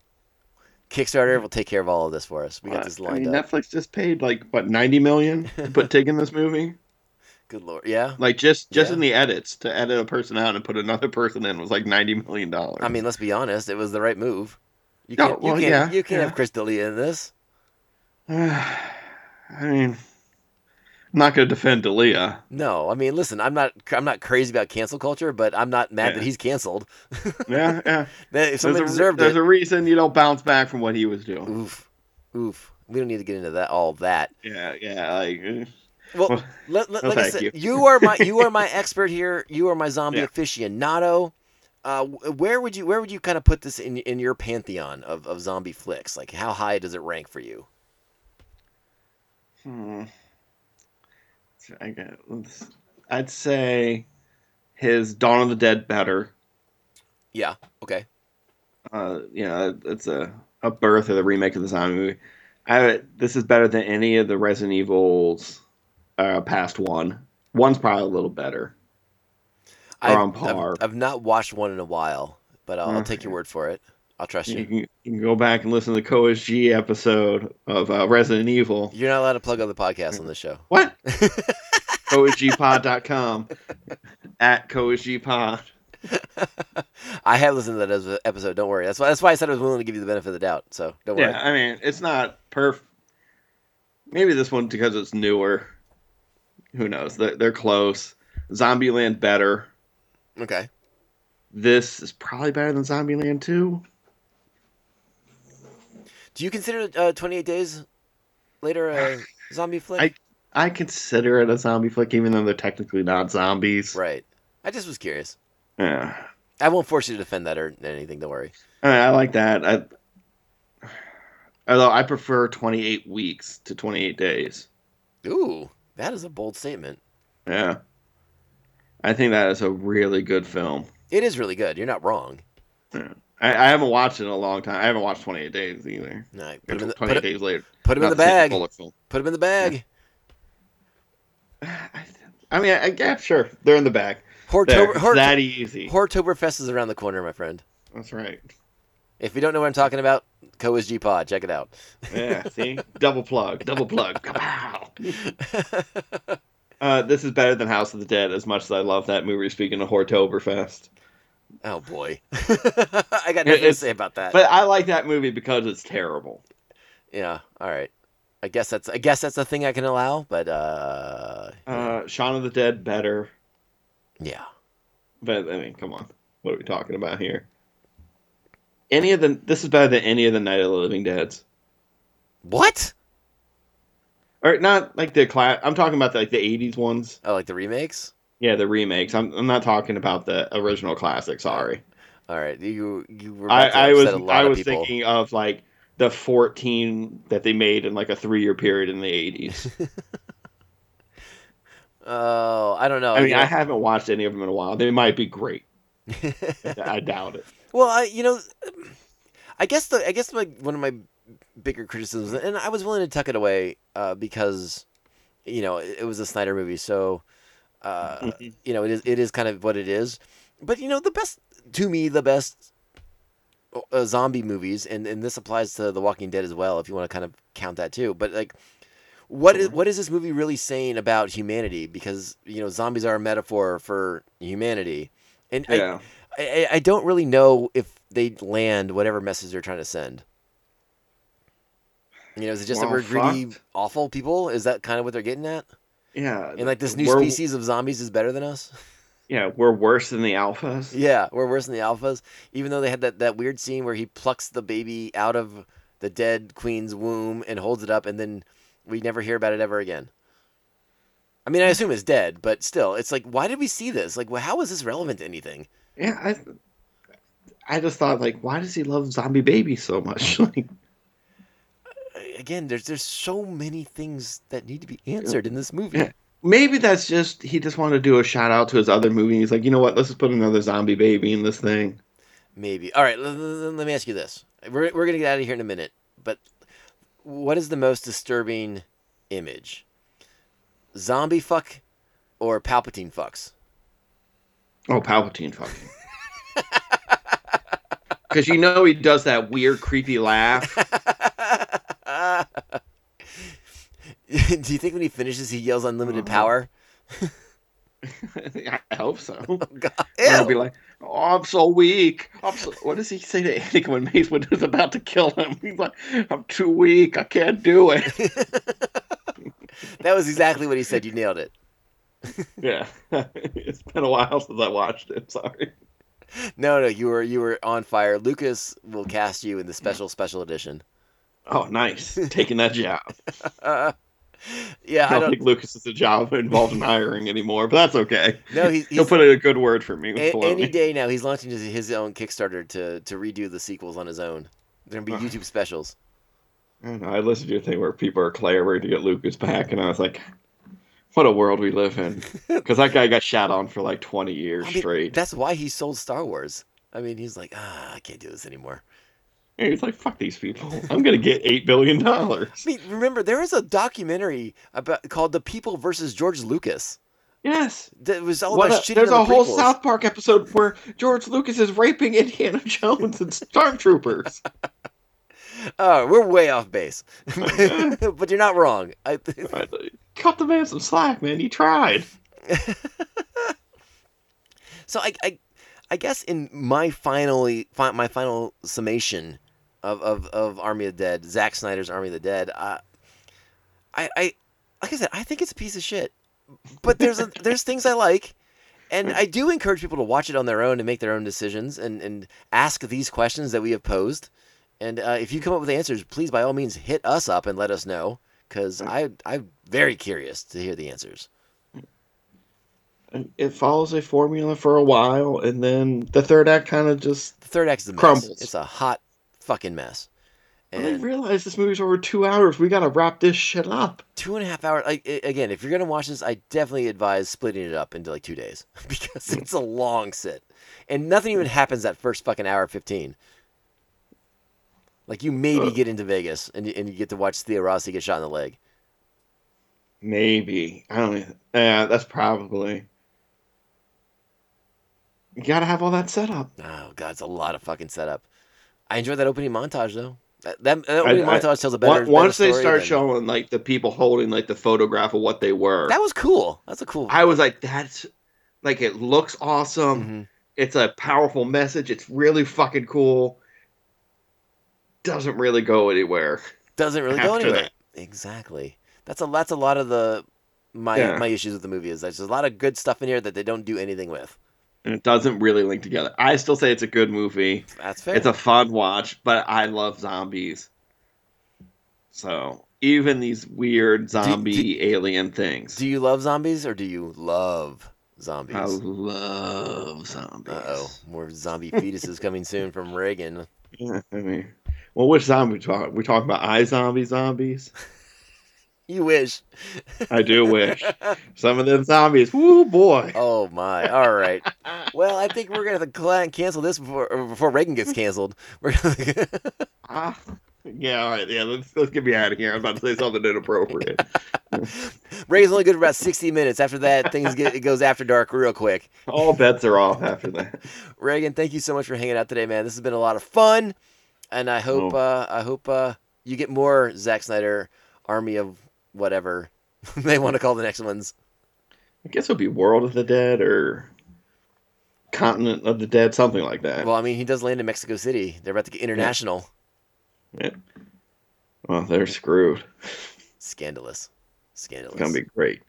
Kickstarter will take care of all of this for us. We got uh, this I lined mean, up. Netflix just paid like what ninety million to put [LAUGHS] Tig in this movie. Good lord. Yeah. Like just just Yeah. in the edits to edit a person out and put another [LAUGHS] person in was like ninety million dollars. I mean, let's be honest. It was the right move. You can't. well, you can't. yeah, you can't yeah. have Chris D'Elia in this. [SIGHS] I mean, I'm not going to defend D'Elia. No, I mean, listen. I'm not. I'm not crazy about cancel culture, but I'm not mad that he's canceled. [LAUGHS] Yeah, yeah. If someone there's a, deserved there's it. a reason you don't bounce back from what he was doing. Oof, oof. We don't need to get into that. All that. Yeah, yeah. Like. Well, Well, let, let, like I said, you. you. are my you are my [LAUGHS] expert here. You are my zombie Yeah. aficionado. Uh, where would you where would you kind of put this in in your pantheon of, of zombie flicks? Like, how high does it rank for you? Hmm. I got, I'd say his Dawn of the Dead better. Yeah. Okay. Uh, you know, it's a a birth of the remake of the zombie movie. I this is better than any of the Resident Evils uh, past one. One's probably a little better. Or I've, on I've- par. I've, not watched one in a while, but I'll, I'll take your word for it. I'll trust You you. can, you can go back and listen to the CoSG episode of uh, Resident Evil. You're not allowed to plug other podcasts on this show. What? [LAUGHS] CoSGPod.com at CoSGPod. [LAUGHS] I have listened to that episode. Don't worry. That's why. That's why I said I was willing to give you the benefit of the doubt. So don't worry. Yeah, I mean, it's not perf. Maybe this one because it's newer. Who knows? They're, they're close. Zombieland better. Okay. This is probably better than Zombieland 2. Do you consider uh, 28 Days Later a [SIGHS] zombie flick? I I consider it a zombie flick, even though they're technically not zombies. Right. I just was curious. Yeah. I won't force you to defend that or anything. Don't worry. I, I like that. I, although I prefer 28 weeks to 28 days. Ooh, that is a bold statement. Yeah. I think that is a really good film. It is really good. You're not wrong. Yeah. I, I haven't watched it in a long time. I haven't watched 28 Days either. No, put him in the, 28 put, Days Later. put him in the bag. Put him in the bag. [SIGHS] I mean, I, yeah, sure. They're in the bag. Hortober, It's Hort- that easy. Hortoberfest is around the corner, my friend. That's right. If you don't know what I'm talking about, CoSG Pod. Check it out. Yeah, see? double plug. Double plug. [LAUGHS] Uh, this is better than House of the Dead. As much as I love that movie. Speaking of Hortoberfest, Oh boy, [LAUGHS] I got nothing to say about that. but I like that movie because it's terrible. yeah, all right. I guess that's I guess that's a thing I can allow, but uh, Uh, Shaun of the Dead better, yeah. but I mean, come on, what are we talking about here? Any of the this is better than any of the Night of the Living Dead's. What? Or not like the class. I'm talking about the, like the '80s ones. Oh, like the remakes? Yeah, the remakes. I'm, I'm not talking about the original classic. Sorry. All right, you you were I, to I was I was people. thinking of like the 14 that they made in like a three year period in the 80s. [LAUGHS] Oh, I don't know. I mean, know- I haven't watched any of them in a while. They might be great. [LAUGHS] I doubt it. Well, I you know, I guess the I guess like one of my bigger criticisms, and I was willing to tuck it away uh, because you know it, it was a Snyder movie, so uh, you know it is it is kind of what it is. But you know the best to me the best uh, zombie movies, and and this applies to The Walking Dead as well, if you want to kind of count that too. But like. What is what is this movie really saying about humanity? Because you know zombies are a metaphor for humanity, and Yeah. I, I- I don't really know if they land whatever message they're trying to send. You know, is it just that Well, we're greedy, fucked. awful people? Is that kind of what they're getting at? Yeah. And like this new species of zombies is better than us? [LAUGHS] Yeah, we're worse than the alphas. yeah, we're worse than the alphas. Even though they had that, that weird scene where he plucks the baby out of the dead queen's womb and holds it up, and then we never hear about it ever again. I mean, I assume it's dead, but still, it's like, why did we see this? Like, how is this relevant to anything? Yeah, I, I just thought like, why does he love zombie Baby so much? [LAUGHS] Like, Again, there's there's so many things that need to be answered in this movie. Yeah. maybe that's just he just wanted to do a shout out to his other movie. He's like, you know what? Let's just put another zombie baby in this thing. Maybe. All right, l- l- let me ask you this. We're, we're going to get out of here in a minute, but what is the most disturbing image? Zombie fuck or Palpatine fucks? Oh, Palpatine fucking. [LAUGHS] Because you know he does that weird, creepy laugh. [LAUGHS] Do you think when he finishes, he yells unlimited oh, power? [LAUGHS] I hope so. Oh, God. And I'll be like, "Oh, I'm so weak." I'm so... What does he say to Anakin when Mace Windu is about to kill him? He's like, "I'm too weak. I can't do it." that was exactly what he said. You nailed it. [LAUGHS] yeah, [LAUGHS] it's been a while since I watched it. Sorry. No, no, you were you were on fire. Lucas will cast you in the special special edition. Oh, nice, taking that job. Uh, [LAUGHS] yeah, I I don't, don't. think Lucas is a job involved in hiring anymore, but that's okay. No, he's, He'll put in a good word for me. a- any day now. He's launching his, his own Kickstarter to to redo the sequels on his own. They're gonna be YouTube specials. I, know, I listened to a thing where people are clamoring to get Lucas back, and I was like, "What a world we live in!" [LAUGHS] Because that guy got shot on for like twenty years I mean, straight. that's why he sold Star Wars. I mean, he's like, ah, I can't do this anymore. And he's like, "Fuck these people! I'm gonna get eight billion dollars." I mean, remember there was a documentary about called "The People versus George Lucas." Yes. That was all What about a- there's a the whole prequels. South Park episode where George Lucas is raping Indiana [LAUGHS] Jones and stormtroopers. [LAUGHS] Oh, we're way off base, but you're not wrong. I, Cut the man some slack, man. He tried. [LAUGHS] So I, I, I guess in my finally fi- my final summation of, of, of Army of the Dead, Zack Snyder's Army of the Dead, uh, I, I like I said, I think it's a piece of shit. But there's a, [LAUGHS] there's things I like, and I do encourage people to watch it on their own and make their own decisions and, and ask these questions that we have posed. And uh, if you come up with answers, please by all means hit us up and let us know because mm. I I'm very curious to hear the answers. It follows a formula for a while, and then the third act kind of just. The third act is a mess. Crumbles. It's a hot fucking mess. And I realize this movie's over two hours. We gotta wrap this shit up. two and a half hours. Like again, if you're gonna watch this, I definitely advise splitting it up into like two days [LAUGHS] because mm. it's a long sit, and nothing even happens that first fucking hour fifteen. Like you maybe get into Vegas and you, and you get to watch Theo Rossi get shot in the leg. Maybe. I don't. even- Yeah, that's probably. You gotta have all that set up. Oh god, it's a lot of fucking setup. I enjoyed that opening montage though. That, that, that opening I- I- montage tells a better. Once- once better they start than- showing like the people holding like the photograph of what they were, that was cool. That's a cool. I was like, that's like it looks awesome. Mhm. It's a powerful message. It's really fucking cool. Doesn't really go anywhere. Doesn't really go anywhere. that. Exactly. That's a that's a lot of the my Yeah. my issues with the movie is there's a lot of good stuff in here that they don't do anything with. And it doesn't really link together. I still say it's a good movie. That's fair. It's a fun watch, but I love zombies. So even these weird zombie alien things. do you love zombies or do you love zombies? I love zombies. Uh oh, more zombie fetuses coming soon from Reagan. [LAUGHS] I mean, well, which zombie we talking? We talking about iZombie zombies? [LAUGHS] You wish. I do [LAUGHS] wish some of them zombies. Woo boy! Oh my! All right. Well, I think we're gonna have to cancel this before before Reagan gets canceled. We're gonna Ah, yeah, all right, yeah. Let's let's get me out of here. I'm about to say something inappropriate. [LAUGHS] Reagan's only good for about sixty minutes. After that, things get it goes after dark real quick. All bets are off after that. [LAUGHS] Reagan, thank you so much for hanging out today, man. This has been a lot of fun, and I hope Oh. uh, I hope uh, you get more Zack Snyder army of whatever [LAUGHS] they want to call the next ones. I guess it'll be World of the Dead or Continent of the Dead, something like that. Well, I mean, he does land in Mexico City. They're about to get international. Yeah. Well, they're screwed. Scandalous, scandalous. It's gonna be great.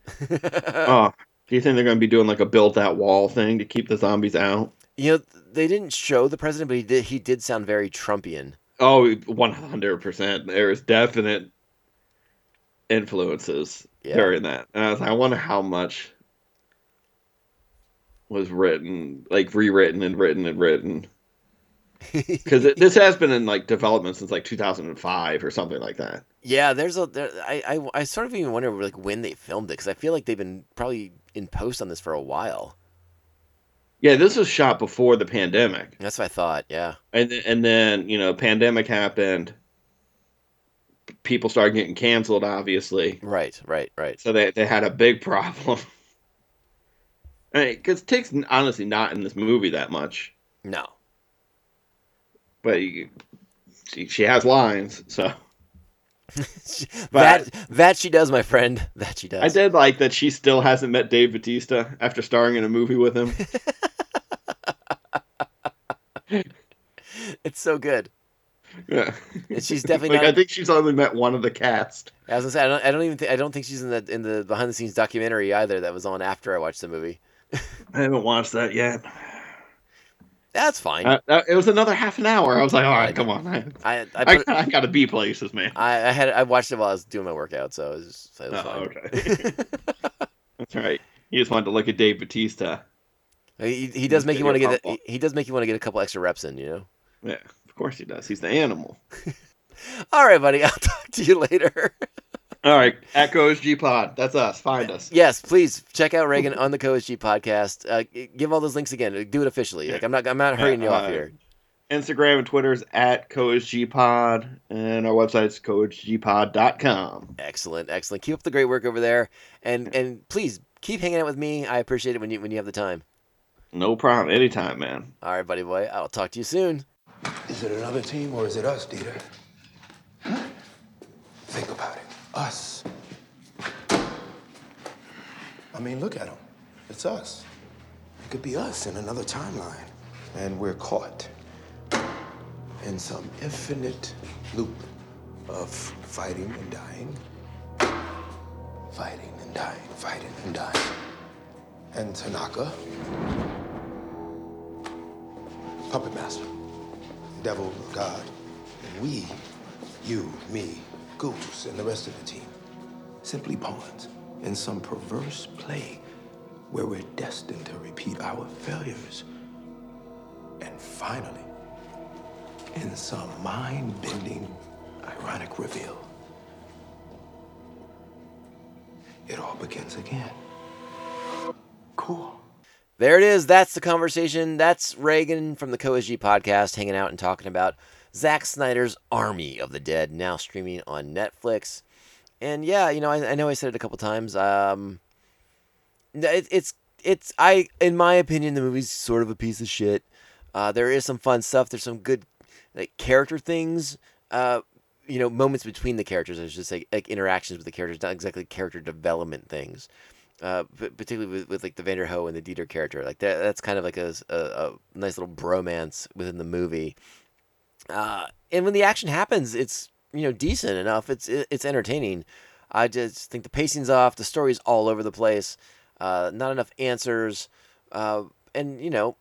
oh, [LAUGHS] do you think they're gonna be doing like a build that wall thing to keep the zombies out? You know, they didn't show the president, but he did. He did sound very Trumpian. Oh, 100%. There's definite influences Yeah. during that. And I was like, I wonder how much was written, like rewritten and written and written. [LAUGHS] Because this has been in like development since like 2005 or something like that. Yeah, there's a. There, I, I I sort of even wonder like when they filmed it because I feel like they've been probably in post on this for a while. Yeah, this was shot before the pandemic. That's what I thought. Yeah. And and then, you know, pandemic happened. People started getting canceled, obviously. Right. Right. Right. So they, they had a big problem. [LAUGHS] Because Tig's honestly not in this movie that much, No. But you, she, she has lines. So [LAUGHS] that that she does, my friend. That she does. I did like that she still hasn't met Dave Batista after starring in a movie with him. [LAUGHS] It's so good. yeah, And she's definitely [LAUGHS] like not. I think she's only met one of the cast. As I said, I don't, I don't even. Think, I don't think she's in the in the behind the scenes documentary either that was on after I watched the movie. I haven't watched that yet. That's fine. Uh, uh, it was another half an hour. I was like, all right, come on, I, I I, I, put, I gotta be places, man. I, I had I watched it while I was doing my workout, so it was, just, it was Oh, fine. okay. [LAUGHS] That's right. You just wanted to look at Dave Batista. He, he does make you want to get pop he, he does make you want to get a couple extra reps in, you know. Yeah, of course he does. He's the animal. [LAUGHS] All right, buddy. [LAUGHS] I'll talk to you later. All right, CoSG Pod. That's us. Find us. yes, please check out Reagan on the CoSG podcast. Uh, give all those links again. Do it officially. Like I'm not I'm not hurrying you off uh, here. Instagram and Twitter's at CoSGPod, and our website's cosgpod.com. Excellent, excellent. Keep up the great work over there, and and please keep hanging out with me. I appreciate it when you when you have the time. No problem. Anytime, man. All right, buddy boy. I'll talk to you soon. Is it another team or is it us, Dieter? Huh? Think about it. Us. I mean, look at them. It's us. It could be us in another timeline. And we're caught in some infinite loop of fighting and dying, fighting and dying, fighting and dying. And Tanaka, puppet master, devil, God, and we, you, me, Goose, and the rest of the team, simply pawns in some perverse play where we're destined to repeat our failures. And finally, in some mind bending, ironic reveal, it all begins again. Cool. There it is. That's the conversation. That's Reagan from the CoSG podcast hanging out and talking about Zack Snyder's Army of the Dead, now streaming on Netflix. And yeah, you know, I, I know I said it a couple times. Um, it, it's it's I in my opinion, the movie's sort of a piece of shit. Uh, there is some fun stuff. There's some good like character things. uh, you know, moments between the characters. I should say, like interactions with the characters, not exactly character development things. Uh, particularly with, with like the Vanderohe and the Dieter character, like that. That's kind of like a, a, a nice little bromance within the movie. Uh, and when the action happens, it's you know decent enough. It's it's entertaining. I just think the pacing's off. The story's all over the place. Uh, not enough answers. Uh, and you know,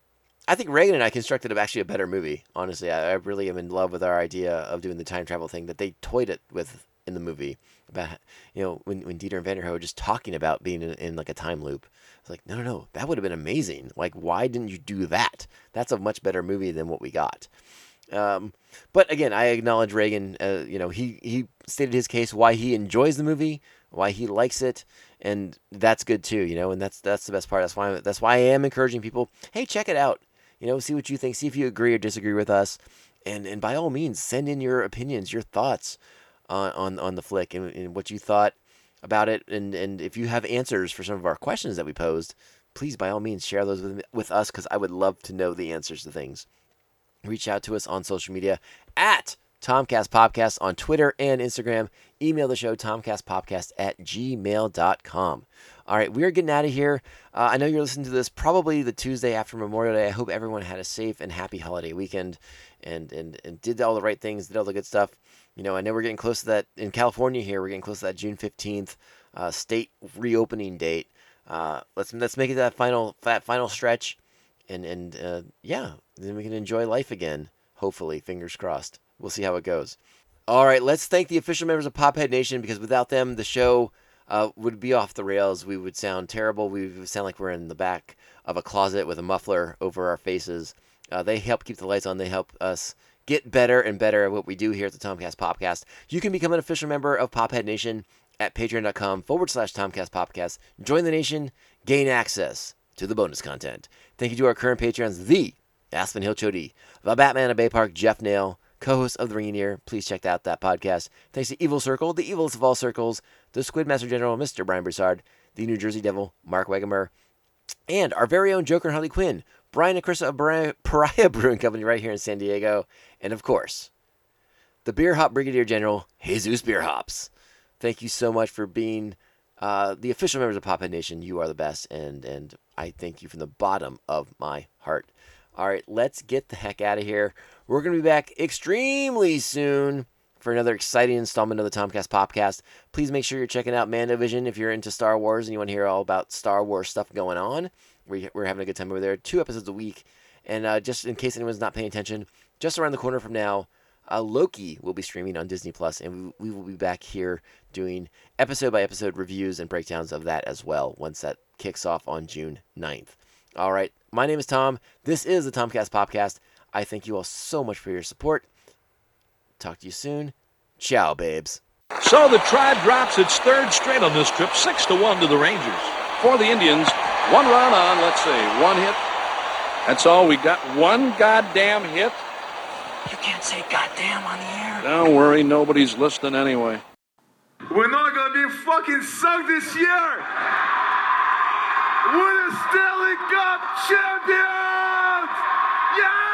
I think Reagan and I constructed actually a better movie. Honestly, I, I really am in love with our idea of doing the time travel thing that they toyed it with in the movie about you know when when Dieter and Vanderohe were just talking about being in, in like a time loop. It's like no no no that would have been amazing. Like why didn't you do that? That's a much better movie than what we got. Um, but again, I acknowledge Reagan. Uh, you know, he he stated his case why he enjoys the movie, why he likes it, and that's good too. You know, and that's that's the best part. That's why that's why I am encouraging people. Hey, check it out. You know, see what you think. See if you agree or disagree with us, and and by all means, send in your opinions, your thoughts on on, on the flick, and, and what you thought about it, and and if you have answers for some of our questions that we posed, please by all means share those with with us because I would love to know the answers to things reach out to us on social media at Tomcast Podcast on Twitter and Instagram. Email the show, tomcastpopcast at gmail.com. All right, we are getting out of here. Uh, I know you're listening to this probably the Tuesday after Memorial Day. I hope everyone had a safe and happy holiday weekend and, and, and did all the right things, did all the good stuff. You know, I know we're getting close to that in California here. We're getting close to that June 15th uh, state reopening date. Uh, let's let's make it that final that final stretch and and uh, yeah, then we can enjoy life again. Hopefully, fingers crossed. We'll see how it goes. All right, let's thank the official members of Pophead Nation because without them, the show uh, would be off the rails. We would sound terrible. We would sound like we're in the back of a closet with a muffler over our faces. Uh, they help keep the lights on. They help us get better and better at what we do here at the Tomcast Podcast. You can become an official member of Pophead Nation at patreon.com forward slash Tomcast Podcast. Join the nation, gain access to the bonus content. Thank you to our current patrons, the Aspen Hill Chody, the Batman of Bay Park, Jeff Nail, co-host of the Ringing. Please check out that podcast. Thanks to Evil Circle, the evilest of all circles, the Squid Master General, Mr. Brian Broussard, the New Jersey Devil, Mark Wegemer, and our very own Joker and Harley Quinn, Brian and Chris of Pariah, Pariah Brewing Company right here in San Diego, and of course, the Beer Hop Brigadier General, Jesus Beer Hops. Thank you so much for being uh, the official members of Pophead Nation. You are the best, and and I thank you from the bottom of my heart. All right, let's get the heck out of here. We're going to be back extremely soon for another exciting installment of the Tomcast Podcast. Please make sure you're checking out Mandovision if you're into Star Wars and you want to hear all about Star Wars stuff going on. We, we're having a good time over there. Two episodes a week. And uh, just in case anyone's not paying attention, just around the corner from now, uh, Loki will be streaming on Disney Plus, and we, will be back here doing episode by episode reviews and breakdowns of that as well once that kicks off on June 9th. All right, my name is Tom. This is the Tomcast Podcast. I thank you all so much for your support. Talk to you soon. Ciao, babes. So the Tribe drops its third straight on this trip, six to one to the Rangers. For the Indians, one run on, let's see, one hit. That's all. We got one goddamn hit. You can't say goddamn on the air. Don't worry, nobody's listening anyway. We're not gonna be fucking sunk this year. We're the Stanley Cup champions. Yeah.